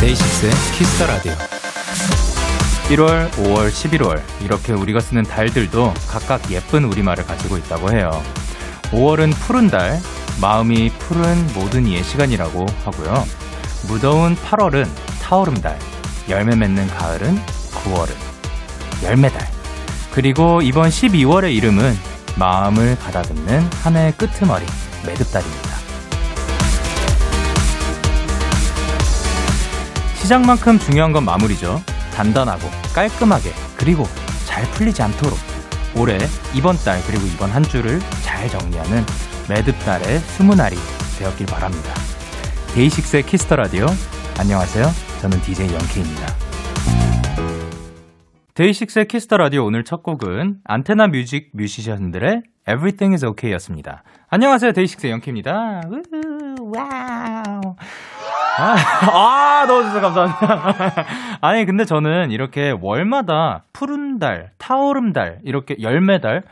DAY6의 Kiss the Radio. 1월, 5월, 11월 이렇게 우리가 쓰는 달들도 각각 예쁜 우리말을 가지고 있다고 해요. 5월은 푸른 달, 마음이 푸른 모든 이의 시간이라고 하고요. 무더운 8월은 타오름 달, 열매 맺는 가을은 9월은 열매달. 그리고 이번 12월의 이름은 마음을 가다듬는 한 해의 끄트머리, 매듭달입니다. 시작만큼 중요한 건 마무리죠. 단단하고 깔끔하게 그리고 잘 풀리지 않도록 올해 이번 달 그리고 이번 한 주를 잘 정리하는 매듭달의 스무날이 되었길 바랍니다. DAY6의 Kiss the Radio 안녕하세요. 저는 DJ Young K입니다. DAY6의 Kiss the Radio 오늘 첫 곡은 안테나 뮤직 뮤지션들의 Everything is OK였습니다. 안녕하세요. DAY6의 Young K입니다. 우후, 와우. 아, 아, 넣어주셔서 감사합니다. 아니, 근데 저는 이렇게 월마다 푸른 달, 타오름달, 이렇게 열매달,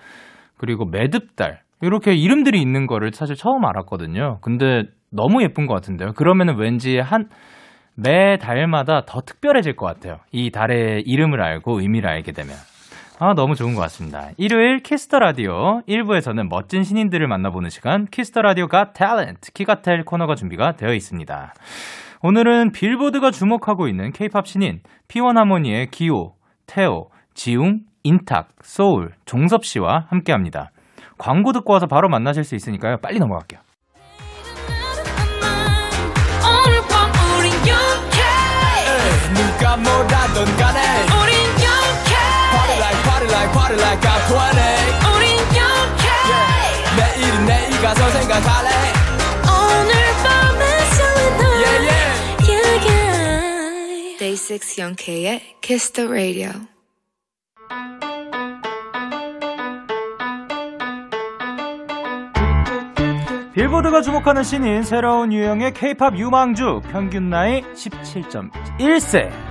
그리고 매듭달, 이렇게 이름들이 있는 거를 사실 처음 알았거든요. 근데 너무 예쁜 것 같은데요. 그러면은 왠지 한, 매 달마다 더 특별해질 것 같아요. 이 달의 이름을 알고 의미를 알게 되면. 아, 너무 좋은 것 같습니다. 일요일 Kiss the Radio 1부에서는 멋진 신인들을 만나보는 시간 Kiss the Radio Got Talent 키갓탤 코너가 준비가 되어 있습니다. 오늘은 빌보드가 주목하고 있는 케이팝 신인 P1Harmony의 기호, 테오, 지웅, 인탁, 소울, 종섭 씨와 함께 합니다. 광고 듣고 와서 바로 만나실 수 있으니까요. 빨리 넘어갈게요. 오늘 밤 우린 Young K 누가 뭐라던 간에 party like I'm 20 우린 영케 내일은 내일 가서 생각할래. 오늘 밤에 설레는 Yeah yeah. Yeah yeah. Day 6 영케의 Kiss the Radio. 빌보드가 주목하는 신인 새로운 유형의 케이팝 유망주 평균 나이 17.1세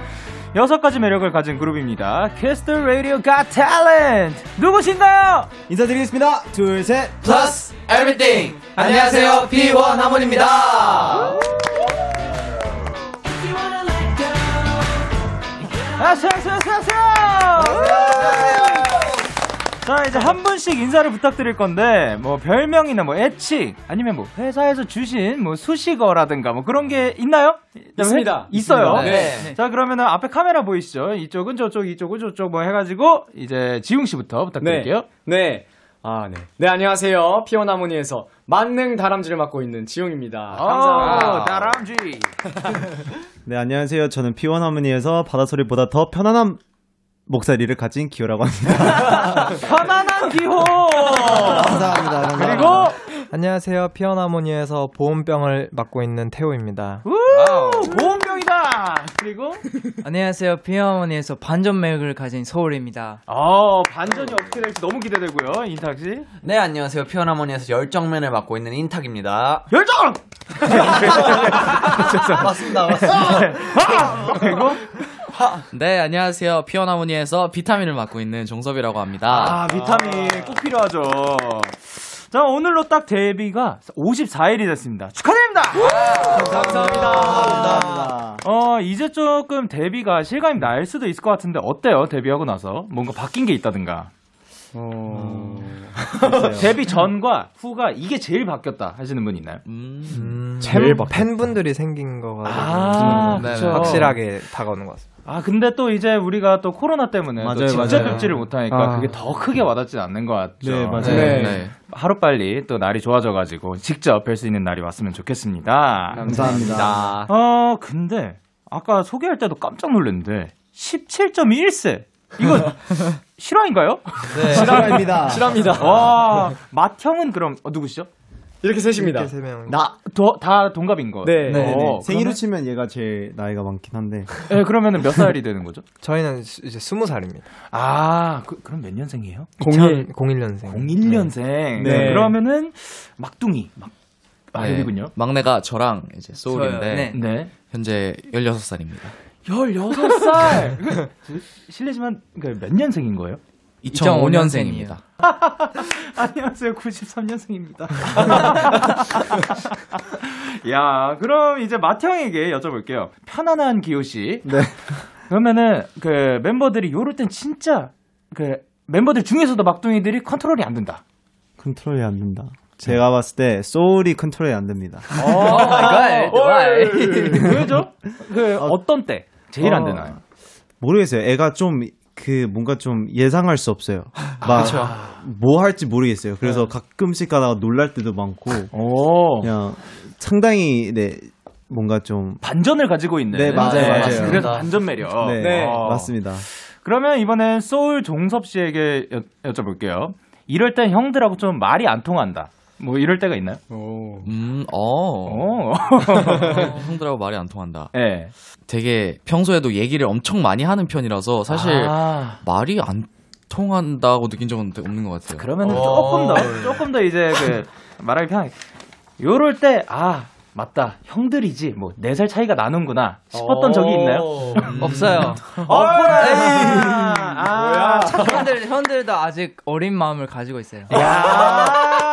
여섯 가지 매력을 가진 그룹입니다. 캐스터 라디오 가 탤런트 누구신가요? 인사드리겠습니다. 둘, 셋. Plus everything 안녕하세요 B1 하모니입니다 안녕하세요, 안녕하세요. 자, 이제 한 분씩 인사를 부탁드릴 건데, 뭐, 별명이나 뭐, 애칭, 아니면 뭐, 회사에서 주신 뭐, 수식어라든가 뭐, 그런 게 있나요? 있습니다. 있어요. 네. 자, 그러면은 앞에 카메라 보이시죠? 이쪽은 저쪽, 이쪽은 저쪽 뭐 해가지고, 이제 지웅 씨부터 부탁드릴게요. 네. 아, 네. 네, 안녕하세요. 피어나무니에서 만능 다람쥐를 맡고 있는 지용입니다. 감사합니다. 오, 다람쥐. 네, 안녕하세요. 저는 피원 하모니에서 바다소리보다 더 편안한 목소리를 가진 기호라고 합니다. 편안한 기호! 감사합니다. 그리고, 안녕하세요. 피어나모니에서 보온병을 맡고 있는 태호입니다. 우! 보온병이다! 그리고, 안녕하세요. 피어머니에서 반전맥을 가진 서울입니다. 어, 반전이 어떻게 될지 너무 기대되고요, 인탁 씨. 네, 안녕하세요. 피어나모니에서 열정면을 맡고 있는 인탁입니다. 열정! 맞습니다, 맞습니다. 그리고, 네, 안녕하세요. 피어나모니에서 비타민을 맡고 있는 종섭이라고 합니다. 아, 비타민 꼭 필요하죠. 자, 오늘로 딱 데뷔가 54일이 됐습니다. 축하드립니다! 감사합니다. 어, 이제 조금 데뷔가 실감이 날 수도 있을 것 같은데, 어때요? 데뷔하고 나서? 뭔가 바뀐 게 있다든가. 어... 데뷔 전과 후가 이게 제일 바뀌었다 하시는 분 있나요? 음, 팬, 팬분들이 생긴 거 가지고 아, 음, 그쵸. 확실하게 다가오는 것 같습니다. 아, 근데 또 이제 우리가 또 코로나 때문에 또 맞아요, 직접 맞아요. 뵙지를 못하니까 아. 그게 더 크게 와닿지 않는 것 같죠. 네, 맞아요. 네. 네. 하루 빨리 또 날이 좋아져가지고 직접 뵐 수 있는 날이 왔으면 좋겠습니다. 감사합니다. 어, 근데 아까 소개할 때도 깜짝 놀랐는데 17.1세. 이거 실화인가요? 실화입니다. 실합니다. 와, 맏형은 그럼 어, 누구시죠? 이렇게 셋입니다. 이렇게 세 명. 나, 더, 다 동갑인 거. 네. 네, 어, 생일로 그러면- 치면 얘가 제일 나이가 많긴 한데 네, 그러면은 몇 살이 되는 거죠? 저희는 수- 이제 스무 살입니다. 아, 그, 그럼 몇 년생이에요? 01. 01년생. 01년생. 네. 그러면은 막둥이. 막, 아, 네. 여기군요. 막내가 저랑 이제 소울인데 네. 네. 현재 16살입니다. 16살! 실례지만, 그몇 년생인 거예요? 2005년생입니다. 안녕하세요. 93년생입니다. 야, 그럼 이제 마태형에게 여쭤볼게요. 편안한 기호 씨. 네. 그러면은, 그, 멤버들이 요럴 땐 진짜, 그, member들 중에서도 막둥이들이 컨트롤이 안 된다. 컨트롤이 안 된다. 제가 봤을 때 소울이 컨트롤이 안 됩니다. 왜죠? 그, 어떤 때? 제일 안 어, 되나요? 모르겠어요. 애가 좀 그 뭔가 좀 예상할 수 없어요. 막 뭐 할지 모르겠어요. 그래서 가끔씩 가다가 놀랄 때도 많고 오. 그냥 상당히 네 뭔가 좀 반전을 가지고 있는. 네, 맞아요, 맞아요. 그래서 반전 매력. 네, 네. 어. 맞습니다. 그러면 이번엔 소울 종섭 씨에게 여, 여쭤볼게요. 이럴 땐 형들하고 좀 말이 안 통한다. 뭐 이럴 때가 있나요? 오. 음, 어. 오. 형들하고 말이 안 통한다. 네. 되게 평소에도 얘기를 엄청 많이 하는 편이라서 사실 아, 말이 안 통한다고 느낀 적은 없는 것 같아요. 그러면은 조금 더 조금 더 이제 그 말하기 편하게 요럴 때 아 맞다 형들이지 뭐 네 살 차이가 나는구나 싶었던 적이 있나요? 없어요. 없구나. 아, 형들 형들도 아직 어린 마음을 가지고 있어요. 야.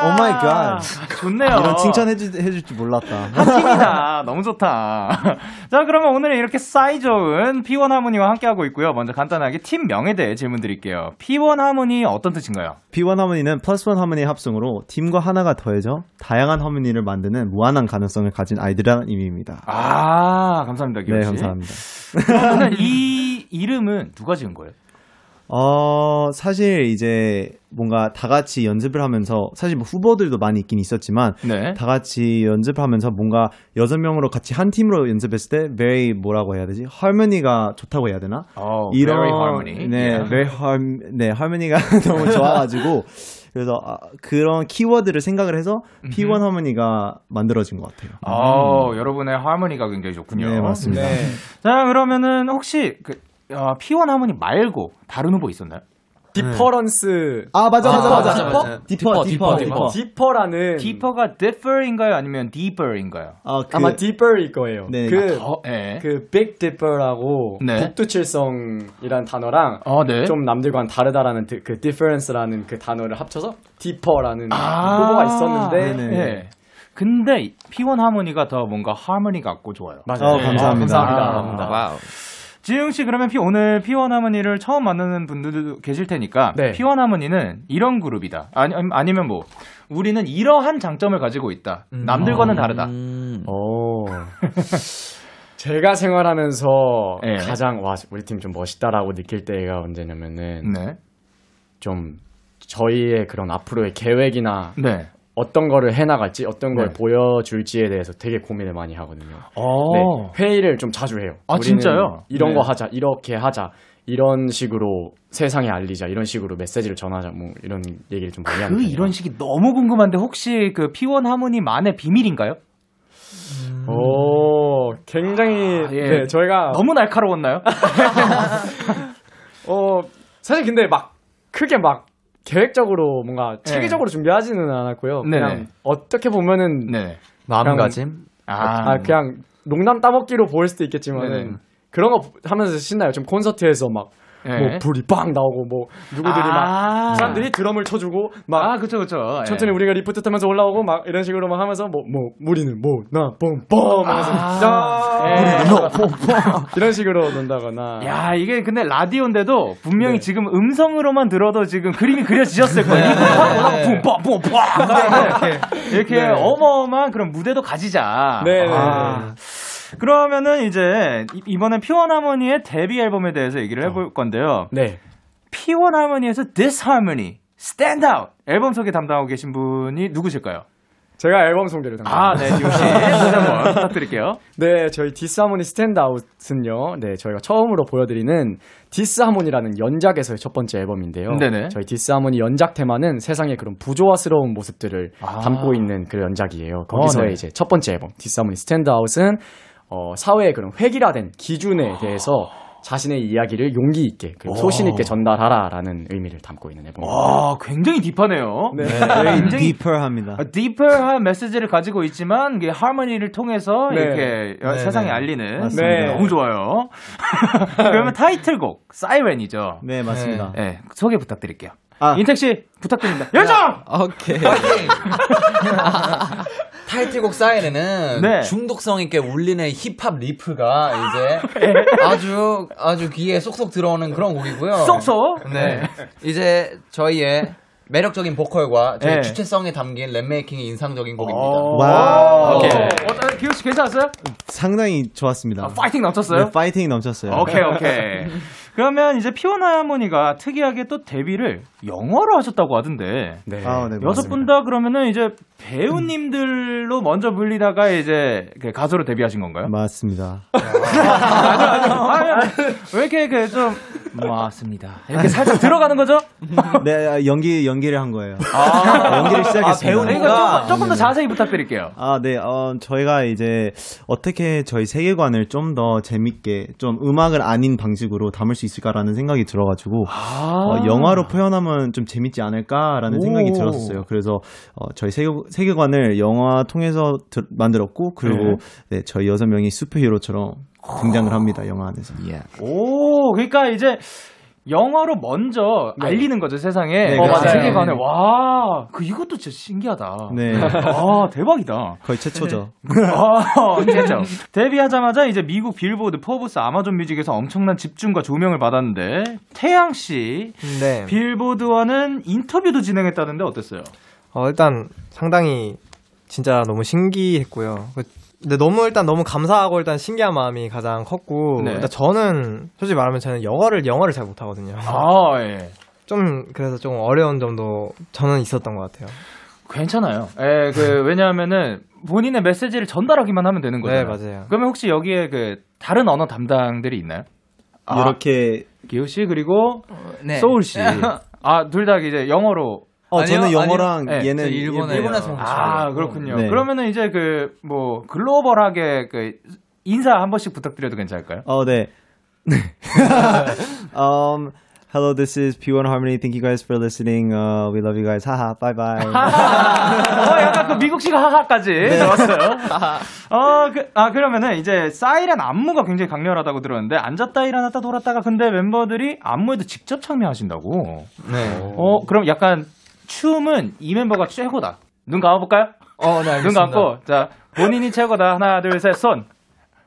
Oh my God. 좋네요. 이런 칭찬 해줄, 해줄 줄 몰랐다. 팀이다. 너무 좋다. 자, 그러면 오늘 이렇게 사이 좋은 P1 하모니와 함께하고 있고요. 먼저 간단하게 팀 명에 대해 질문 드릴게요. P1 하모니 어떤 뜻인가요? P1 하모니는 plus one 하모니 합성으로 팀과 하나가 더해져 다양한 하모니를 만드는 무한한 가능성을 가진 아이들이라는 의미입니다. 아, 감사합니다, 기호 네, 씨. 감사합니다. 그러면 이 이름은 누가 지은 거예요? 어, 사실 이제 뭔가 다 같이 연습을 하면서 사실 뭐 후보들도 많이 있긴 있었지만 네. 다 같이 연습하면서 뭔가 여섯 명으로 같이 한 팀으로 연습했을 때 very 뭐라고 해야 되지? 할머니가 좋다고 해야 되나? 어, very harmony. 네, Yeah. very harm, 네, 할머니가 너무 좋아 가지고 그래서 아, 그런 키워드를 생각을 해서 P1 하모니가 만들어진 것 같아요. 어, 여러분의 하모니가 굉장히 좋군요. 네, 맞습니다. 네. 자, 그러면은 혹시 그 어, P1 하모니 말고 다른 후보 있었나요? difference. 아 맞아 맞아 아, 맞아. 맞아, 맞아. 디퍼 디퍼, 디퍼 디퍼, 디퍼. 디퍼라는. deeper가 differ인가요? 아니면 deeper인가요? 아, 그, 아마 디퍼일 거예요. 네. 그, 어, 네. 그 Big Dipper라고 네. 북두칠성이란 단어랑 어, 네. 좀 남들과는 다르다라는 디- 그 difference라는 그 단어를 합쳐서 디퍼라는 아, 후보가 있었는데 네네. 네. 근데 P1 하모니가 더 뭔가 하모니 같고 좋아요. 맞아요. 어, 감사합니다. 감사합니다. 아. wow. 지웅 씨 그러면 P 오늘 P1 하모니를 처음 만나는 분들도 계실 테니까 네. P1 하모니는 이런 그룹이다. 아니 아니면 뭐 우리는 이러한 장점을 가지고 있다. 남들과는 다르다. 음, 오. 제가 생활하면서 네. 가장 와 우리 팀 좀 멋있다라고 느낄 때가 언제냐면은 네. 좀 저희의 그런 앞으로의 계획이나 네. 어떤 거를 해나갈지 어떤 걸 네. 보여줄지에 대해서 되게 고민을 많이 하거든요. 어. 네, 회의를 좀 자주 해요. 아, 진짜요? 이런 네. 거 하자, 이렇게 하자, 이런 식으로 세상에 알리자, 이런 식으로 메시지를 전하자, 뭐 이런 얘기를 좀 많이 하는 그. 이런 식이 너무 궁금한데 혹시 그 P1 하모니만의 비밀인가요? 오, 굉장히 아, 예. 네, 저희가 너무 날카로웠나요? 어 사실 근데 막 크게 막 계획적으로 뭔가 네. 체계적으로 준비하지는 않았고요. 네네. 그냥 어떻게 보면은 네. 마음가짐. 아, 아, 그냥 농담 따먹기로 보일 수도 있겠지만은 네네. 그런 거 하면서 신나요. 좀 콘서트에서 막 뭐 네. 불이 빵 나오고 뭐 누구들이 아. 막 사람들이 드럼을 쳐주고 막 아, 그쵸, 그쵸. 천천히 예. 우리가 리프트 타면서 올라오고 막 이런 식으로 막 하면서 뭐뭐 우리는 뭐나 bombom 하면서 아. 예. 우리는 bombom 이런 식으로 논다거나 야, 이게 근데 라디오인데도 분명히 네. 지금 음성으로만 들어도 지금 그림이 그려지셨을 거예요. 뿜뿜 뿜뿜 이렇게 네. 어마어마한 그런 무대도 가지자. 네, 네, 아. 그러면은 이제 이- 이번에 피원 하모니의 데뷔 앨범에 대해서 얘기를 해볼 건데요. 네. 피원 하모니에서 This Harmony, Stand Out 앨범 소개 담당하고 계신 분이 누구실까요? 제가 앨범 소개를 아, 담당합니다. 네. 다시 한번 부탁드릴게요. 네, 저희 Disharmony Stand Out은요. 네, 저희가 처음으로 보여드리는 Disharmony라는 연작에서의 첫 번째 앨범인데요. 네네. 저희 Disharmony 연작 테마는 세상의 그런 부조화스러운 모습들을 아. 담고 있는 그 연작이에요. 거기서의 네. 이제 첫 번째 앨범 Disharmony Stand Out은 어, 사회의 그런 획일화된 기준에 대해서 자신의 이야기를 용기 있게 그리고 소신 있게 전달하라라는 의미를 담고 있는 앨범입니다. 와, 굉장히 deep하네요. 네. 굉장히 deeper합니다. 아, deeper한 메시지를 가지고 있지만 이게 하모니를 통해서 네. 이렇게 네, 세상에 네. 알리는 맞습니다. 네, 너무 좋아요. 그러면 타이틀곡 사이렌이죠. 네, 맞습니다. 네, 소개 부탁드릴게요. 아. 인택 씨 부탁드립니다. 열정. 오케이. 타이틀곡 사이렌은 네. 중독성 있게 울리는 힙합 riff가 이제 아주 아주 귀에 쏙쏙 들어오는 그런 곡이고요. 쏙쏙. 네. 이제 저희의 매력적인 보컬과 저희 네. 주체성이 담긴 랩making이 인상적인 곡입니다. wow. 오케이. 어, 기호 씨 괜찮았어요? 상당히 좋았습니다. 아, 파이팅 넘쳤어요? 네, 파이팅이 넘쳤어요. 오케이, 오케이. 그러면 이제 피오나 할머니가 특이하게 또 데뷔를 영어로 하셨다고 하던데. 네. 아, 네, 여섯 분 다 그러면은 이제 배우님들로 먼저 불리다가 이제 그 가수로 데뷔하신 건가요? 맞습니다. 아니요. 왜 이렇게 그좀 맞습니다. 이렇게 살짝 들어가는 거죠? 네, 아, 연기 연기를 한 거예요. 아, 연기를 시작했습니다. 네, 이거 조금, 조금 더 자세히 부탁드릴게요. 아, 네. 어, 저희가 이제 어떻게 저희 세계관을 좀 더 재밌게 좀 음악을 아닌 방식으로 담을 수 있을까라는 생각이 들어가지고 어, 영화로 표현하면 좀 재밌지 않을까라는 생각이 오. 들었어요. 그래서 어, 저희 세계, 세계관을 영화 통해서 드- 만들었고 그리고 네, 저희 여섯 명이 슈퍼히어로처럼 등장을 합니다. 영화 안에서. 오, 그러니까 이제 영어로 먼저 알리는 거죠 세상에. 네, 어, 그렇죠. 세계관에 와, 그 이것도 진짜 신기하다. 네. 아, 대박이다. 거의 최초죠. 아, 그렇죠. 데뷔하자마자 이제 미국 빌보드, 포브스, 아마존 뮤직에서 엄청난 집중과 조명을 받았는데 태양 씨 네. 빌보드와는 인터뷰도 진행했다는데 어땠어요? 어, 일단 상당히 진짜 너무 신기했고요. 그- 근데 너무 일단 너무 감사하고 일단 신기한 마음이 가장 컸고 네. 일단 저는 솔직히 말하면 저는 영어를 영어를 잘 못하거든요. 아, 예. 좀 그래서 좀 어려운 점도 저는 있었던 것 같아요. 괜찮아요. 예, 그 왜냐하면은 본인의 메시지를 전달하기만 하면 되는 거잖아요. 네, 맞아요. 그러면 혹시 여기에 그 다른 언어 담당들이 있나요? 아, 이렇게 기호 씨 그리고 네. 소울 씨. 아, 둘 다 이제 영어로 어, 아니요, 저는 영어랑 아니요. 네, 얘는 저 일본어예요. 일본에서 아, 그렇군요. 네. 그러면은 이제 그 뭐 글로벌하게 그 인사 한 번씩 부탁드려도 괜찮을까요? 어, 네. um, hello, this is P1 Harmony. Thank you guys for listening. Uh, we love you guys. Haha, bye bye. 어, 약간 그 미국식 하하까지 들었어요. 어, 그, 아, 그러면은 이제 사이렌 안무가 굉장히 강렬하다고 들었는데 앉았다 일어났다 돌았다가 근데 멤버들이 안무에도 직접 참여하신다고. 네. 어, 그럼 약간 춤은 이 멤버가 최고다. 눈 감아볼까요? 어, 네, 눈 감고 자 본인이 최고다 하나 둘 셋 손.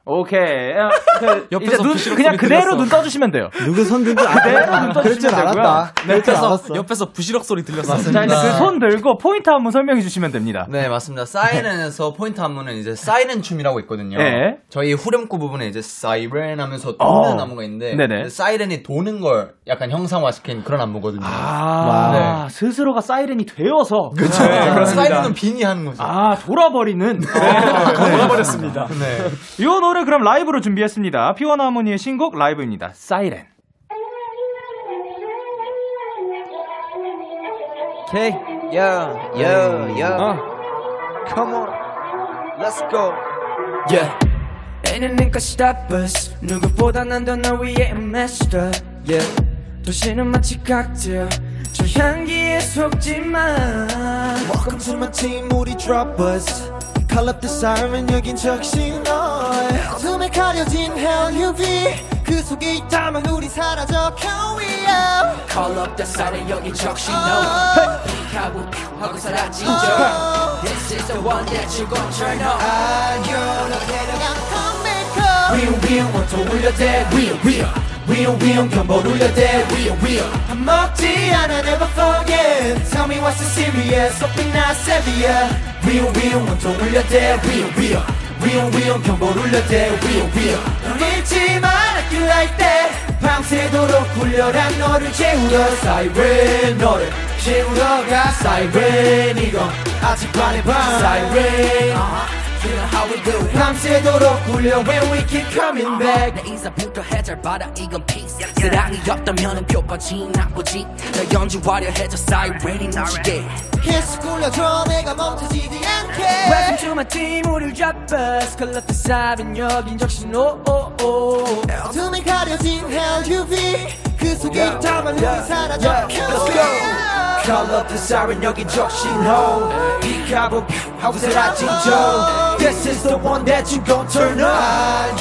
오케이. 야, 그, 이제 옆에서 눈 그냥 그대로 들렸어. 눈 떠주시면 돼요. 누구 손 든지 그대로. 눈 떠주시면 되고요. 줄 옆에서. 옆에서 부시럭 소리 들렸어. 자 이제 그 손 들고 포인트 한번 설명해 주시면 됩니다. 네, 맞습니다. 사이렌에서 포인트 안무는 이제 사이렌 춤이라고 있거든요. 네. 저희 후렴구 부분에 이제 사이렌 하면서 어. 도는 안무가 있는데 네네. 사이렌이 도는 걸 약간 형상화시킨 그런 안무거든요. 아, 스스로가 사이렌이 되어서 그렇죠. 사이렌은 빙의 하는 거죠. 아 돌아버리는 돌아버렸습니다. 네. 이 노래 그럼 라이브로 준비했습니다. 피원 하모니의 신곡 라이브입니다. 사이렌. 오케이. 야, 야, 야. Come on. Let's go. Yeah. Ain't can stop us. 누구보다 난더널 위해 a master. Yeah. 도시는 마치 칵테일. 저 향기에 속지만. Welcome to my team, 우리 up the siren, 여긴 적신 너의 어둠에 가려진 hell UV 그 속에 있다면 우리 사라져 Can we out? Call up the siren 여기 적신 너. 픽하고 하고 사라지죠. This is the one that you gon' turn on. 아겨로 데려간 컴메이커 위험 위험 원통 울려대 위험 위험 위험 위험 견본 울려대 위험 위험 먹지 않아 never forget Tell me what's the serious open not severe 위험 위험 원통 울려대. 위험 위험 위험 위험 견본 울려대. 위험 위험 넌 잊지 마 like you like 밤새도록 굴려란 너를 채우러 사이렌 너를 채우러 가. 사이렌 이건 아직 반의 밤. 사이렌 You know how we do. 밤새도록 굴려 when we keep coming back. 내 인사부터 해잘봐라 이건 peace. 사랑이 없다면 표까지 나쁘지. 널 연주하려 해줘 사이렌이 넘치게? 계속 굴려줘 내가 멈춰지지 않게. Welcome to my team 우릴 잡아 컬러트 사빈 여긴 적신 오오오 어둠에 가려진 hell UV 그 속에 있다만 우리 사라져 Call up the siren 여긴 적신호 비가보 하고 사라진 저 This is the one that you gon' turn on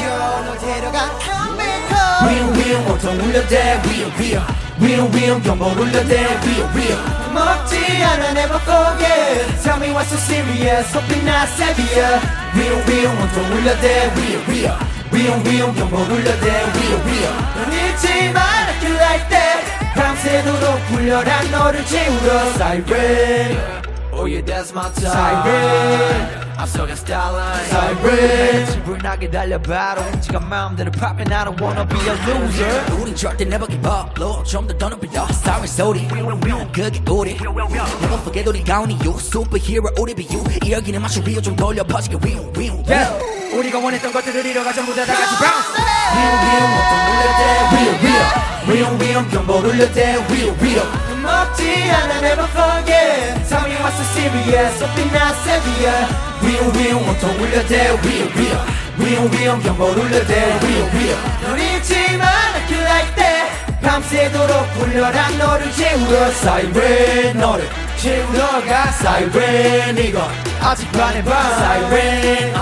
널 데려가 come back home 위험 위험 온통 울려대 위험 위험 위험 위험 경보 울려대 위험 위험 먹지 않아 never forget Tell me what's so serious hope you're not savvier 위험 위험 온통 울려대 위험 위험 위험 위험 경보 울려대 위험 위험 넌 잊지 마 라 kill like that 밤새도록 굴려란 너를 채우러 Siren Oh yeah that's my time Siren 앞서가 starline Siren 지불나게 달려봐도 움직여 마음대로 popping I don't wanna be a loser 우린 절대 never give up Lord 좀더 더 높여 사이렌 소리 그게 우리 Never forget 우리가 온 이유 Superhero 우리 비유 이 여기는 마치 리오 좀 돌려 퍼지게 위우 위우 Yeah. 우리가 원했던 것들을 이뤄가 전부 다 다같이 bounce 위험 경보 울려대 위험 위험 먹지 않아 never forget Tell me what's so serious something not savvier 위험 위험 어떤 울려대 위험 위험 위험 위험 경보 울려대 위험 위험 넌 잊지 마라 kill like that 밤새도록 굴려란 너를 채우러 Siren 너를 채우러 가 Siren 이건 아직 밤 Siren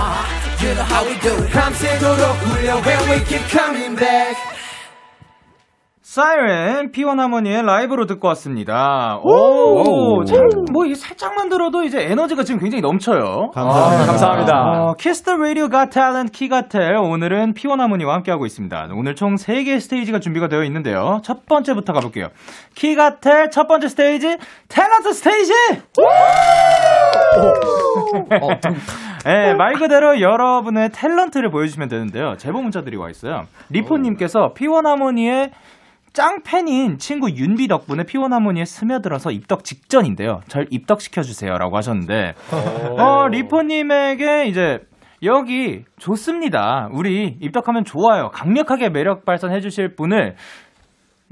You know how we do it 밤새도록 굴려 when we keep coming back 사이렌 피원 하모니의 라이브로 듣고 왔습니다. 오, 참, 뭐, 이게 살짝만 들어도 이제 에너지가 지금 굉장히 넘쳐요. 감사합니다. 아, 감사합니다. 어, 키스 더 라디오 got talent 키가텔 오늘은 피원 하모니와 함께하고 있습니다. 오늘 총 3개의 스테이지가 준비가 되어 있는데요. 첫 번째부터 가볼게요. 키가텔 첫 번째 스테이지 탤런트 스테이지! 네, 말 그대로 여러분의 탤런트를 보여주시면 되는데요. 제보 문자들이 와 있어요. 리포님께서 피원 하모니의 짱팬인 친구 윤비 덕분에 피원 하모니에 스며들어서 입덕 직전인데요. 절 입덕시켜주세요라고 하셨는데, 어, 리포님에게 이제 여기 좋습니다. 우리 입덕하면 좋아요. 강력하게 매력 발산해 주실 분을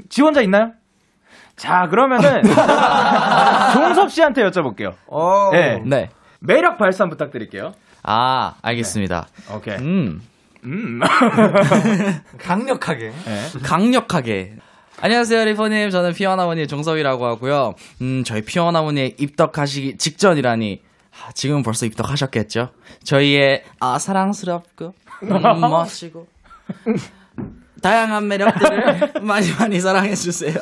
지원자 있나요? 자, 그러면은 종섭 씨한테 여쭤볼게요. 네. 네. 매력 발산 부탁드릴게요. 아, 알겠습니다. 오케이. 음, 음. 강력하게. 강력하게. 안녕하세요, 리포님. 저는 피어나머니의 종섭이라고 하고요. 음, 저희 피어나머니에 입덕하시기 직전이라니. 아, 지금 벌써 입덕하셨겠죠? 저희의, 아, 사랑스럽고, 음, 멋지고, 다양한 매력들을 많이 많이 사랑해 주세요.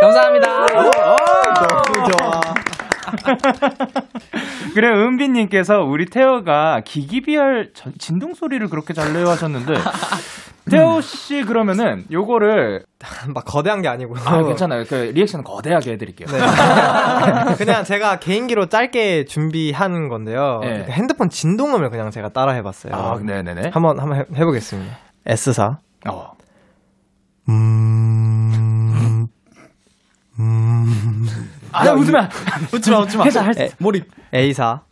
감사합니다. 너무 좋아. 그래, 은비님께서 우리 태호가 기기비열 전- 진동 소리를 그렇게 잘 내요 하셨는데, 태호 씨 그러면은 요거를, 막 거대한 게 아니고. 아, 괜찮아요. 그 리액션 거대하게 해드릴게요. 네. 그냥 제가 개인기로 짧게 준비한 건데요. 네. 핸드폰 진동음을 그냥 제가 따라 해봤어요. 아, 네네네. 한번 한번 해, 해보겠습니다. S사. 어. 음. 음. 아, 웃으면. 웃지 마, 웃지 마. 괜찮아, 할 수- 에, 몰입. A사.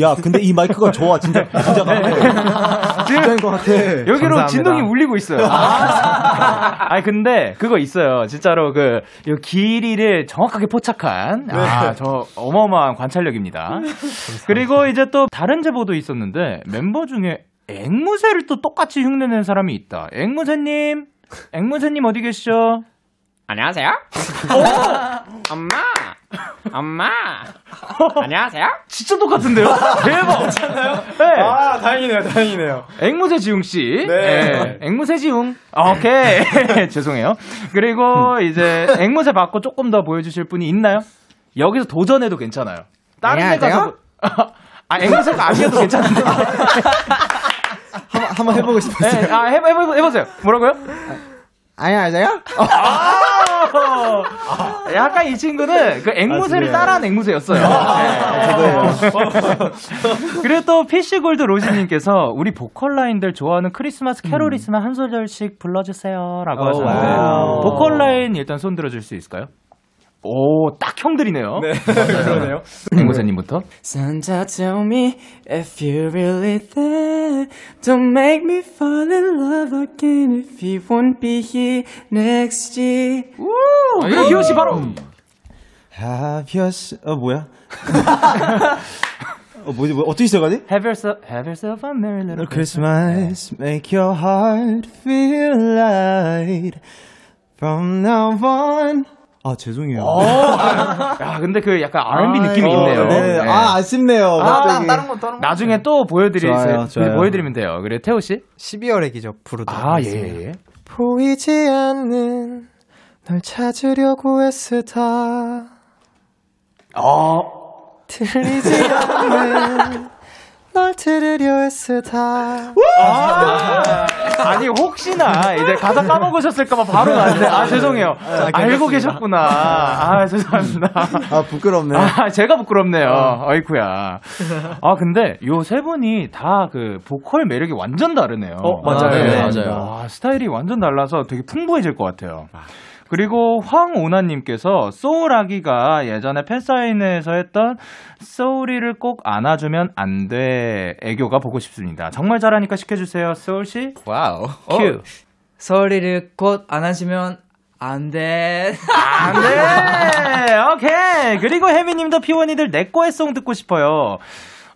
야, 근데 이 마이크가 좋아. 진짜, 진짜 같아. 진짜인 것 같아. 여기로 감사합니다. 진동이 울리고 있어요. 아, 아니, 근데 그거 있어요. 진짜로 그, 이 길이를 정확하게 포착한, 아, 저 어마어마한 관찰력입니다. 그리고 이제 또 다른 제보도 있었는데, 멤버 중에 앵무새를 또 똑같이 흉내낸 사람이 있다. 앵무새님, 앵무새님 어디 계시죠? 안녕하세요. 엄마. 엄마. 안녕하세요. 진짜 똑같은데요? 대박! 네. 아, 다행이네요, 다행이네요. 앵무새 지웅 씨. 네. 앵무새 지웅. 아, 오케이. 죄송해요. 그리고 이제 앵무새 받고 조금 더 보여주실 분이 있나요? 여기서 도전해도 괜찮아요. 다른 데 가서. 아, 앵무새가 아니어도 괜찮은데. 한번, 한번 해보고 싶었어요. 네, 아, 해보, 해보, 해보세요. 뭐라고요? 안녕하세요? 아, 약간 이 친구는 그 앵무새를 아, 따라한 앵무새였어요. 네. 그리고 또 피쉬골드 로지님께서 우리 보컬 라인들 좋아하는 크리스마스 캐롤 있으면 한 소절씩 불러주세요라고 하셨는데 wow. 보컬 라인 일단 손 들어줄 수 있을까요? 오, 딱 형들이네요. 네, 그러네요. 앵무새님부터. Santa tell me if you're really there Don't make me fall in love again if you won't be here next year 아, 이거 기호 씨 바로. Have yourself 어 뭐야? 어 뭐지 뭐 어떻게 시작하지? Have yourself, have yourself a merry little Christmas make your heart feel light from now on. 아 죄송해요. 야, 근데 그 약간 R&B 느낌이 어, 있네요. 네. 아 아쉽네요. 갑자기. 다른 거 다른 거. 나중에 또 보여드릴 좋아요, 수, 좋아요. 보여드리면 돼요. 그래 태호 씨. 12월의 기적 부르도록 아 하겠습니다. 예. 예. 보이지 않는 널 찾으려고 애쓰다 어. 들리지 않는 널 들으려 애쓰다 아, 아니 혹시나 이제 가사 까먹으셨을까봐 바로 나왔는데 아 죄송해요. 알고 계셨구나. 아 죄송합니다. 아 부끄럽네. 아 제가 부끄럽네요. 어이쿠야. 아 근데 요 세 분이 다 그 보컬 매력이 완전 다르네요. 어, 맞아요. 네, 맞아요. 아, 스타일이 완전 달라서 되게 풍부해질 것 같아요. 그리고 황오나님께서 소울아기가 예전에 팬사인회에서 했던 소울이를 꼭 안아주면 안 돼. 애교가 보고 싶습니다. 정말 잘하니까 시켜주세요, 소울씨. wow. 큐. 서울이를 곧안 하시면 안 돼. 안 돼! 오케이! 그리고 혜미님도 피원이들 내 거의 송 듣고 싶어요.